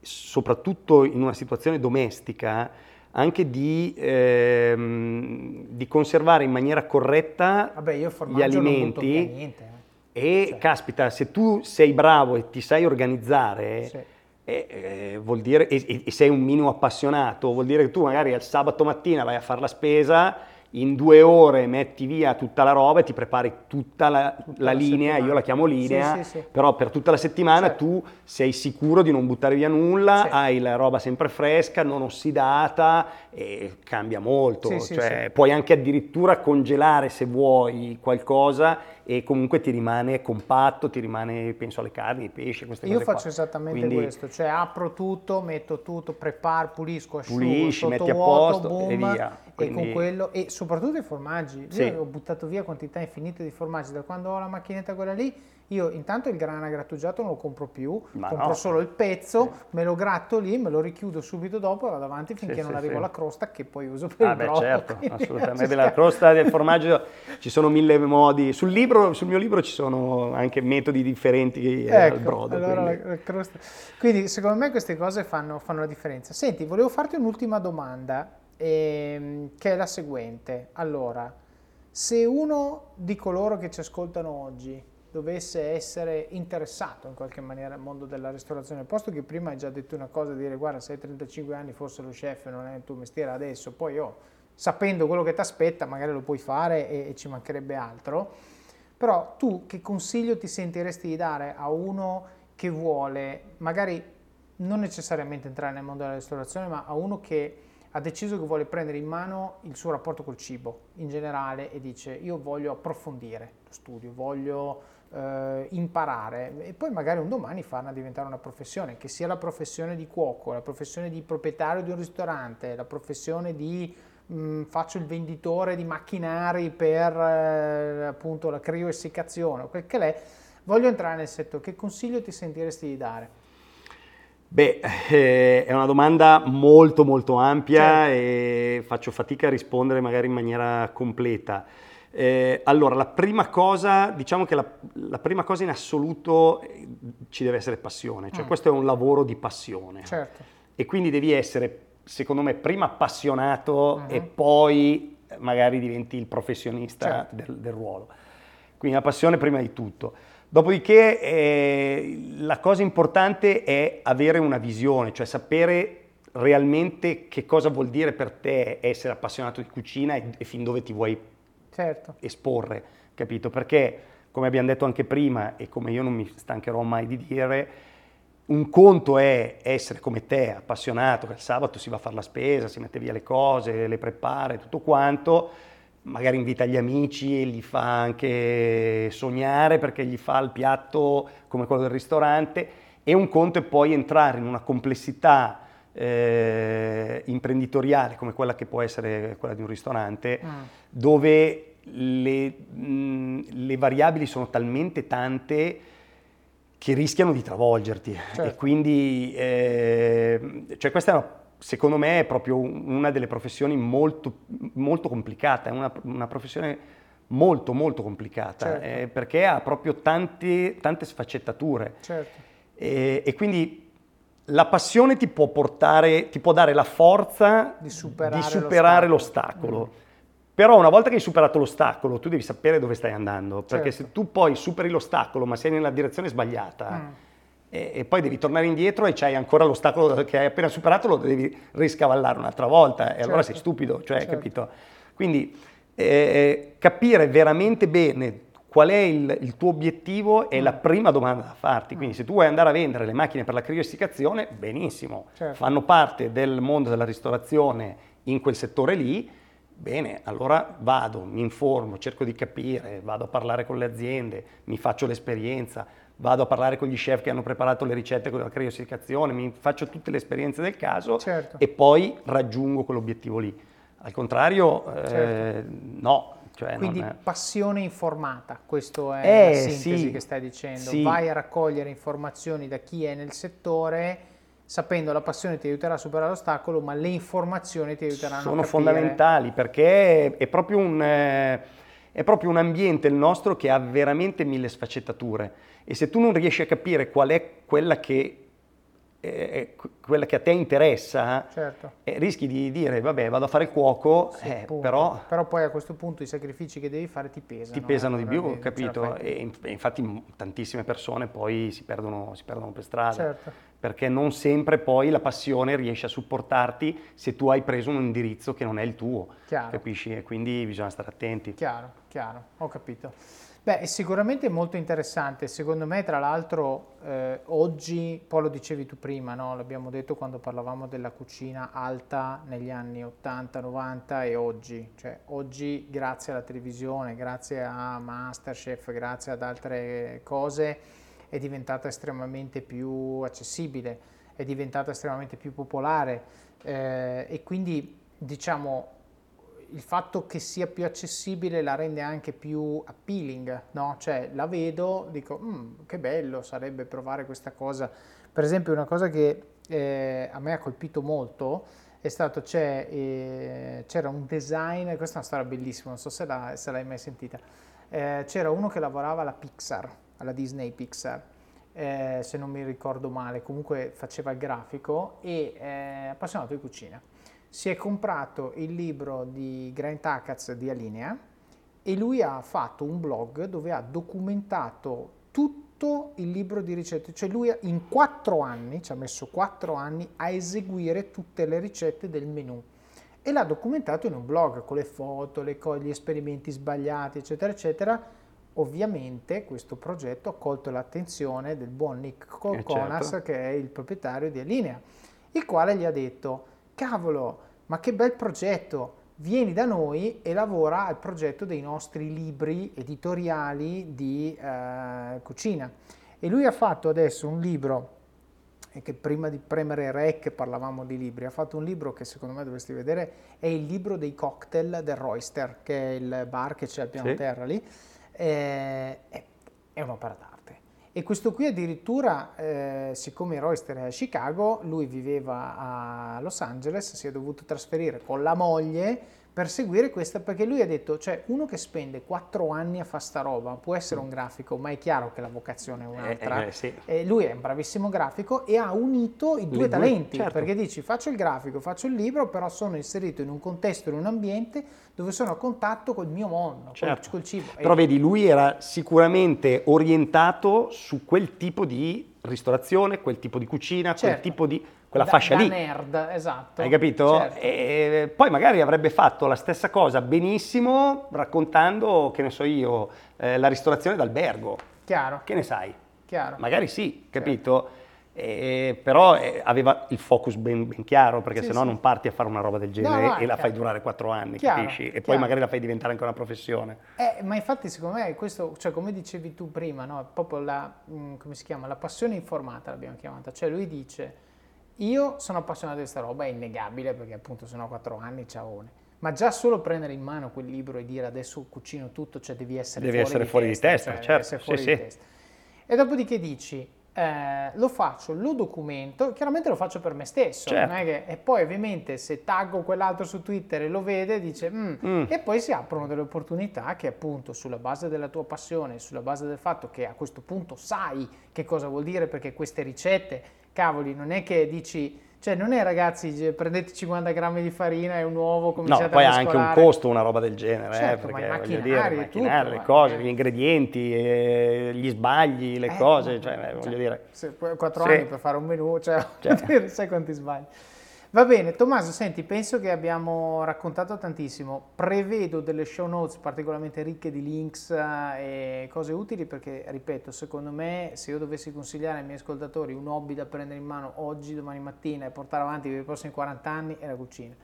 soprattutto in una situazione domestica, anche di, ehm, di, conservare in maniera corretta Vabbè, gli alimenti. Niente, eh. E cioè. caspita, se tu sei bravo e ti sai organizzare, sì. eh, eh, vuol dire, e, e, sei un minimo appassionato, vuol dire che tu magari al sabato mattina vai a fare la spesa in due ore metti via tutta la roba e ti prepari tutta la, tutta la, linea, settimana. io la chiamo linea, sì, sì, sì. però per tutta la settimana certo. tu sei sicuro di non buttare via nulla, hai la roba sempre fresca, non ossidata e cambia molto, cioè, puoi anche addirittura congelare se vuoi qualcosa e comunque ti rimane compatto, ti rimane, penso alle carni, ai pesci, queste Io cose faccio qua. esattamente Quindi, questo, cioè apro tutto, metto tutto, preparo, pulisco, asciugo, pulisci, metti a posto boom, e via. Quindi... E con quello, e soprattutto i formaggi, sì. io ho buttato via quantità infinite di formaggi, da quando ho la macchinetta quella lì, io intanto il grana grattugiato non lo compro più, Ma compro no. solo il pezzo, sì. me lo gratto lì, me lo richiudo subito dopo e vado avanti finché sì, non sì, arrivo alla crosta che poi uso per ah, il brodo. certo, assolutamente. La crosta del formaggio ci sono mille modi. Sul, libro, sul mio libro ci sono anche metodi differenti ecco, al brodo. Allora quindi. La, la quindi. secondo me queste cose fanno, fanno la differenza. Senti, volevo farti un'ultima domanda, ehm, che è la seguente. Allora, se uno di coloro che ci ascoltano oggi dovesse essere interessato in qualche maniera al mondo della ristorazione, posto che prima hai già detto una cosa, dire guarda sei 35 anni, forse lo chef non è il tuo mestiere adesso, poi oh, sapendo quello che ti aspetta magari lo puoi fare e, e ci mancherebbe altro, però tu che consiglio ti sentiresti di dare a uno che vuole magari non necessariamente entrare nel mondo della ristorazione, ma a uno che ha deciso che vuole prendere in mano il suo rapporto col cibo in generale e dice io voglio approfondire lo studio, voglio eh, imparare e poi magari un domani farla diventare una professione, che sia la professione di cuoco, la professione di proprietario di un ristorante, la professione di mh, mm, faccio il venditore di macchinari per eh, appunto la crioessiccazione o quel che è, voglio entrare nel settore, che consiglio ti sentiresti di dare? Beh, eh, è una domanda molto molto ampia certo. e faccio fatica a rispondere magari in maniera completa. Eh, allora, la prima cosa, diciamo che la, la, prima cosa in assoluto eh, ci deve essere passione, cioè mm. questo è un lavoro di passione. Certo. E quindi devi essere, secondo me, prima appassionato mm-hmm. e poi magari diventi il professionista certo. del, del ruolo. Quindi la passione prima di tutto. Dopodiché eh, la cosa importante è avere una visione, cioè sapere realmente che cosa vuol dire per te essere appassionato di cucina e, e fin dove ti vuoi certo. esporre, capito? Perché, come abbiamo detto anche prima e come io non mi stancherò mai di dire, un conto è essere come te, appassionato, che il sabato si va a fare la spesa, si mette via le cose, le prepara e tutto quanto, magari invita gli amici e gli fa anche sognare perché gli fa il piatto come quello del ristorante e un conto è poi entrare in una complessità eh, imprenditoriale come quella che può essere quella di un ristorante mm. Dove le, mh, le, variabili sono talmente tante che rischiano di travolgerti certo. e quindi eh, cioè questa è una secondo me è proprio una delle professioni molto, molto complicata, è una, una professione molto molto complicata certo. eh, perché ha proprio tante, tante sfaccettature certo. e, e, quindi la passione ti può portare, ti può dare la forza di superare, di superare l'ostacolo. l'ostacolo. Mm. Però una volta che hai superato l'ostacolo, tu devi sapere dove stai andando, perché certo. se tu poi superi l'ostacolo ma sei nella direzione sbagliata, mm e, e, poi devi tornare indietro e c'hai ancora l'ostacolo che hai appena superato, lo devi riscavallare un'altra volta e certo. allora sei stupido, cioè, certo. capito? Quindi eh, capire veramente bene qual è il, il tuo obiettivo è mm. la prima domanda da farti. Quindi mm. se tu vuoi andare a vendere le macchine per la criosificazione, benissimo, certo. fanno parte del mondo della ristorazione in quel settore lì, bene, allora vado, mi informo, cerco di capire, vado a parlare con le aziende, mi faccio l'esperienza, vado a parlare con gli chef che hanno preparato le ricette con la criosificazione, mi faccio tutte le esperienze del caso certo. e poi raggiungo quell'obiettivo lì. Al contrario, certo. eh, no. Cioè Quindi è... passione informata, questo è eh, la sintesi sì, che stai dicendo. Sì. Vai a raccogliere informazioni da chi è nel settore, sapendo la passione ti aiuterà a superare l'ostacolo, ma le informazioni ti aiuteranno Sono a capire... fondamentali perché è proprio un... Eh, è proprio un ambiente il nostro che ha veramente mille sfaccettature e se tu non riesci a capire qual è quella che, eh, quella che a te interessa, certo. eh, rischi di dire vabbè vado a fare il cuoco, sì, eh, però... però... poi a questo punto i sacrifici che devi fare ti pesano. Ti pesano di più, capito? E, infatti tantissime persone poi si perdono, si perdono per strada. Certo perché non sempre poi la passione riesce a supportarti se tu hai preso un indirizzo che non è il tuo, chiaro. capisci? E quindi bisogna stare attenti. Chiaro, chiaro, ho capito. Beh, è sicuramente molto interessante, secondo me tra l'altro eh, oggi, poi lo dicevi tu prima, no? l'abbiamo detto quando parlavamo della cucina alta negli anni 80-90 e oggi, cioè oggi grazie alla televisione, grazie a Masterchef, grazie ad altre cose, è diventata estremamente più accessibile, è diventata estremamente più popolare eh, e quindi diciamo il fatto che sia più accessibile la rende anche più appealing, no? Cioè la vedo, dico mm, che bello sarebbe provare questa cosa. Per esempio una cosa che eh, a me ha colpito molto è stato, c'è, eh, c'era un design, questa è una storia bellissima, non so se, la, se l'hai mai sentita, eh, c'era uno che lavorava alla Pixar, alla Disney Pixar, eh, se non mi ricordo male, comunque faceva il grafico e è appassionato di cucina. Si è comprato il libro di Grant Achatz di Alinea e lui ha fatto un blog dove ha documentato tutto il libro di ricette, cioè lui in quattro anni, ci ha messo quattro anni a eseguire tutte le ricette del menù. E l'ha documentato in un blog con le foto, le, gli esperimenti sbagliati, eccetera, eccetera Ovviamente questo progetto ha colto l'attenzione del buon Nick Conas, certo. che è il proprietario di Alinea, il quale gli ha detto, cavolo, ma che bel progetto, vieni da noi e lavora al progetto dei nostri libri editoriali di eh, cucina. E lui ha fatto adesso un libro, e che prima di premere rec parlavamo di libri, ha fatto un libro che secondo me dovresti vedere, è il libro dei cocktail del Royster, che è il bar che c'è al piano sì. terra lì, eh, è, un'opera d'arte. E questo qui addirittura, eh, siccome Royster è a Chicago, lui viveva a Los Angeles, si è dovuto trasferire con la moglie per seguire questa, perché lui ha detto, cioè uno che spende quattro anni a fare sta roba può essere un grafico, ma è chiaro che la vocazione è un'altra. Eh, eh, sì. E lui è un bravissimo grafico e ha unito i due due, talenti, certo. perché dici faccio il grafico, faccio il libro, però sono inserito in un contesto, in un ambiente dove sono a contatto col mio mondo, col- Certo. col, cibo. Però vedi, lui era sicuramente orientato su quel tipo di ristorazione, quel tipo di cucina, quel Certo. tipo di... quella da- fascia da lì. nerd, esatto. Hai capito? Certo. E poi magari avrebbe fatto la stessa cosa benissimo raccontando, che ne so io, eh, la ristorazione d'albergo. Chiaro, Che ne sai? chiaro. Magari sì, capito? E- però eh, aveva il focus ben, ben chiaro, perché Sì, sennò sì. non parti a fare una roba del genere no, è e la chiaro. fai durare quattro anni, Chiaro, capisci? E poi chiaro. magari la fai diventare anche una professione. Eh, ma infatti secondo me questo, cioè come dicevi tu prima, no? Proprio la, mm, come si chiama? La passione informata l'abbiamo chiamata. Cioè lui dice, io sono appassionato di questa roba, è innegabile perché appunto sono a quattro anni, ciaone. Ma già solo prendere in mano quel libro e dire adesso cucino tutto, cioè devi essere Devi fuori essere di fuori di testa, testa, cioè, devi certo, essere sì, fuori sì. di testa. E dopodiché dici, eh, lo faccio, lo documento, chiaramente lo faccio per me stesso, Certo. che- e poi ovviamente se taggo quell'altro su Twitter e lo vede dice, "Mm", Mm. e poi si aprono delle opportunità che appunto sulla base della tua passione, sulla base del fatto che a questo punto sai che cosa vuol dire perché queste ricette, cavoli, non è che dici, cioè non è ragazzi prendete 50 grammi di farina e un uovo, No, cominciate poi a ha anche un costo una roba del genere, Certo, eh, ma i perché voglio macchinari dire, macchinari, tutto, le eh. cose, gli ingredienti, eh, gli sbagli, le Eh, cose, no, cioè, eh, cioè, voglio dire. se- quattro anni per fare un menù, cioè, Cioè. sai quanti sbagli. Va bene, Tommaso, senti, penso che abbiamo raccontato tantissimo. Prevedo delle show notes particolarmente ricche di links eh, e cose utili perché, ripeto, secondo me, se io dovessi consigliare ai miei ascoltatori un hobby da prendere in mano oggi, domani mattina e portare avanti per i prossimi 40 anni è la cucina.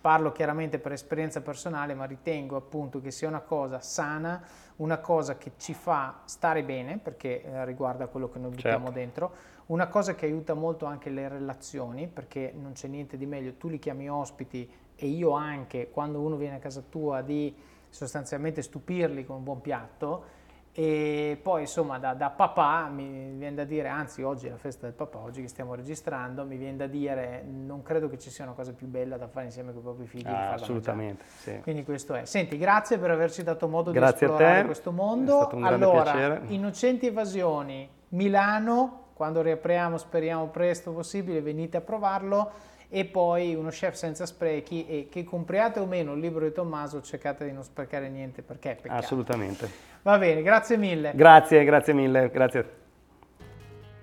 Parlo chiaramente per esperienza personale, ma ritengo appunto che sia una cosa sana, una cosa che ci fa stare bene, perché eh, riguarda quello che noi buttiamo Certo. dentro, una cosa che aiuta molto anche le relazioni, perché non c'è niente di meglio, tu li chiami ospiti e io anche, quando uno viene a casa tua, di sostanzialmente stupirli con un buon piatto. E poi insomma da, da papà mi viene da dire, anzi oggi è la festa del papà, oggi che stiamo registrando, mi viene da dire non credo che ci sia una cosa più bella da fare insieme con i propri figli. Ah, assolutamente, sì. Quindi questo è. Senti, grazie per averci dato modo Grazie di esplorare questo è mondo. stato un allora, piacere. Innocenti Evasioni, Milano, quando riapriamo speriamo presto possibile, venite a provarlo e poi uno chef senza sprechi e che compriate o meno il libro di Tommaso cercate di non sprecare niente perché è peccato. Assolutamente. Va bene, grazie mille. Grazie, grazie mille, grazie.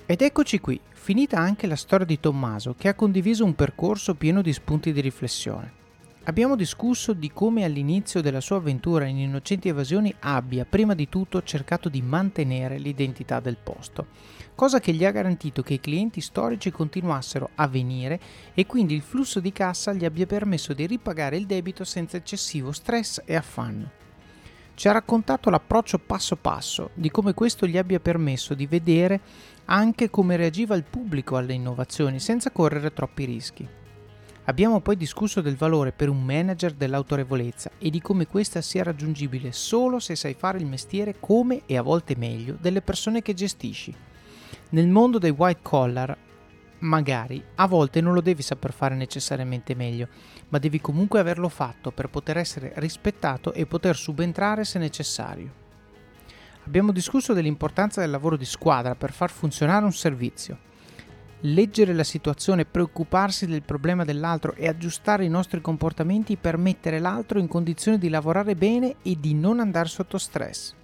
Ed eccoci qui, finita anche la storia di Tommaso che ha condiviso un percorso pieno di spunti di riflessione. Abbiamo discusso di come all'inizio della sua avventura in Innocenti Evasioni abbia prima di tutto cercato di mantenere l'identità del posto, cosa che gli ha garantito che i clienti storici continuassero a venire e quindi il flusso di cassa gli abbia permesso di ripagare il debito senza eccessivo stress e affanno. Ci ha raccontato l'approccio passo passo, di come questo gli abbia permesso di vedere anche come reagiva il pubblico alle innovazioni senza correre troppi rischi. Abbiamo poi discusso del valore per un manager dell'autorevolezza e di come questa sia raggiungibile solo se sai fare il mestiere come e a volte meglio delle persone che gestisci. Nel mondo dei white collar, magari a volte non lo devi saper fare necessariamente meglio, ma devi comunque averlo fatto per poter essere rispettato e poter subentrare se necessario. Abbiamo discusso dell'importanza del lavoro di squadra per far funzionare un servizio. Leggere la situazione, preoccuparsi del problema dell'altro e aggiustare i nostri comportamenti per mettere l'altro in condizione di lavorare bene e di non andare sotto stress.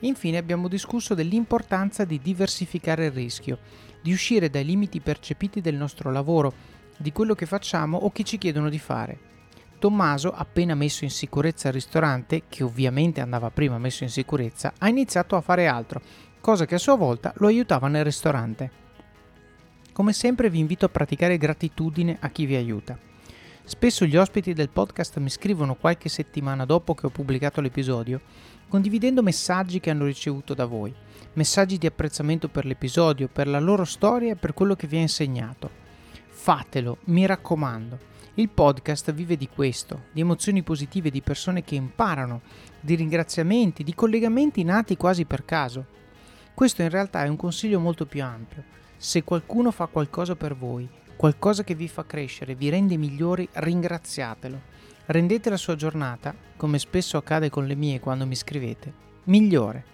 Infine abbiamo discusso dell'importanza di diversificare il rischio, di uscire dai limiti percepiti del nostro lavoro, di quello che facciamo o che ci chiedono di fare. Tommaso, appena messo in sicurezza il ristorante, che ovviamente andava prima messo in sicurezza, ha iniziato a fare altro, cosa che a sua volta lo aiutava nel ristorante. Come sempre vi invito a praticare gratitudine a chi vi aiuta. Spesso gli ospiti del podcast mi scrivono qualche settimana dopo che ho pubblicato l'episodio, condividendo messaggi che hanno ricevuto da voi, messaggi di apprezzamento per l'episodio, per la loro storia e per quello che vi ha insegnato. Fatelo, mi raccomando. Il podcast vive di questo, di emozioni positive di persone che imparano, di ringraziamenti, di collegamenti nati quasi per caso. Questo in realtà è un consiglio molto più ampio. Se qualcuno fa qualcosa per voi, qualcosa che vi fa crescere, vi rende migliori, ringraziatelo. Rendete la sua giornata, come spesso accade con le mie quando mi scrivete, migliore.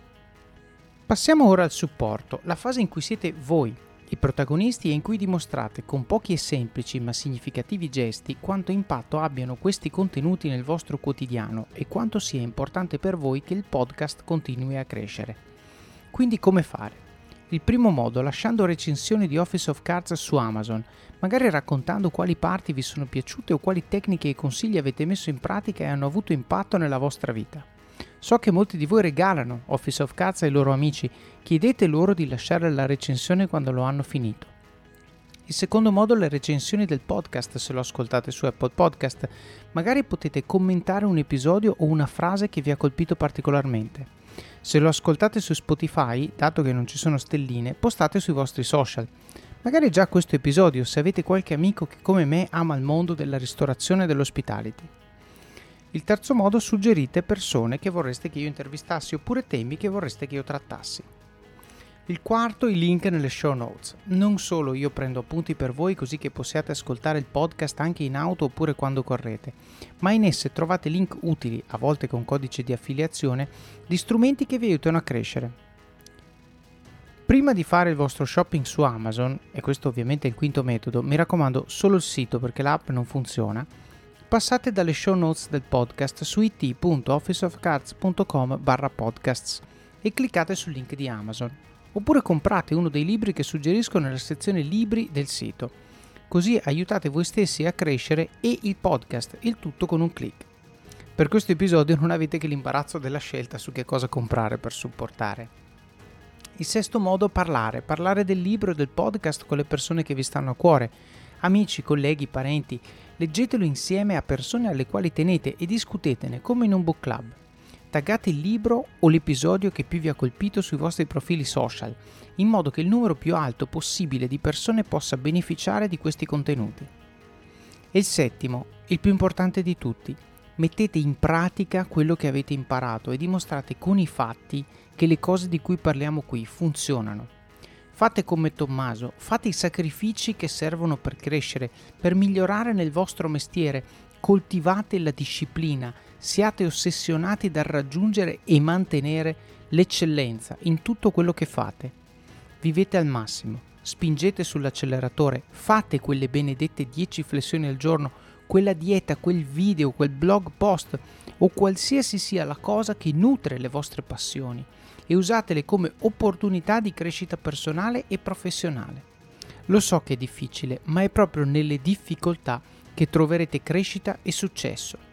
Passiamo ora al supporto, la fase in cui siete voi, i protagonisti e in cui dimostrate con pochi e semplici ma significativi gesti quanto impatto abbiano questi contenuti nel vostro quotidiano e quanto sia importante per voi che il podcast continui a crescere. Quindi come fare? Il primo modo lasciando recensioni di Office of Cards su Amazon, magari raccontando quali parti vi sono piaciute o quali tecniche e consigli avete messo in pratica e hanno avuto impatto nella vostra vita. So che molti di voi regalano Office of Cards ai loro amici, chiedete loro di lasciare la recensione quando lo hanno finito. Il secondo modo le recensioni del podcast se lo ascoltate su Apple Podcast. Magari potete commentare un episodio o una frase che vi ha colpito particolarmente. Se lo ascoltate su Spotify, dato che non ci sono stelline, postate sui vostri social. Magari già questo episodio se avete qualche amico che come me ama il mondo della ristorazione e dell'hospitality. Il terzo modo suggerite persone che vorreste che io intervistassi oppure temi che vorreste che io trattassi. Il quarto, i link nelle show notes. Non solo io prendo appunti per voi così che possiate ascoltare il podcast anche in auto oppure quando correte, ma in esse trovate link utili, a volte con codice di affiliazione, di strumenti che vi aiutano a crescere. Prima di fare il vostro shopping su Amazon, e questo ovviamente è il quinto metodo, mi raccomando solo il sito perché l'app non funziona, passate dalle show notes del podcast su it.officeofcards.com barra podcasts e cliccate sul link di Amazon oppure comprate uno dei libri che suggerisco nella sezione libri del sito. Così aiutate voi stessi a crescere e il podcast, il tutto con un clic. Per questo episodio non avete che l'imbarazzo della scelta su che cosa comprare per supportare. Il sesto modo parlare, parlare del libro e del podcast con le persone che vi stanno a cuore, amici, colleghi, parenti. Leggetelo insieme a persone alle quali tenete e discutetene come in un book club taggate il libro o l'episodio che più vi ha colpito sui vostri profili social, in modo che il numero più alto possibile di persone possa beneficiare di questi contenuti. E il settimo, il più importante di tutti, mettete in pratica quello che avete imparato e dimostrate con i fatti che le cose di cui parliamo qui funzionano. Fate come Tommaso, fate i sacrifici che servono per crescere, per migliorare nel vostro mestiere, coltivate la disciplina, siate ossessionati dal raggiungere e mantenere l'eccellenza in tutto quello che fate. Vivete al massimo, spingete sull'acceleratore, fate quelle benedette 10 flessioni al giorno, quella dieta, quel video, quel blog post o qualsiasi sia la cosa che nutre le vostre passioni e usatele come opportunità di crescita personale e professionale. Lo so che è difficile, ma è proprio nelle difficoltà che troverete crescita e successo.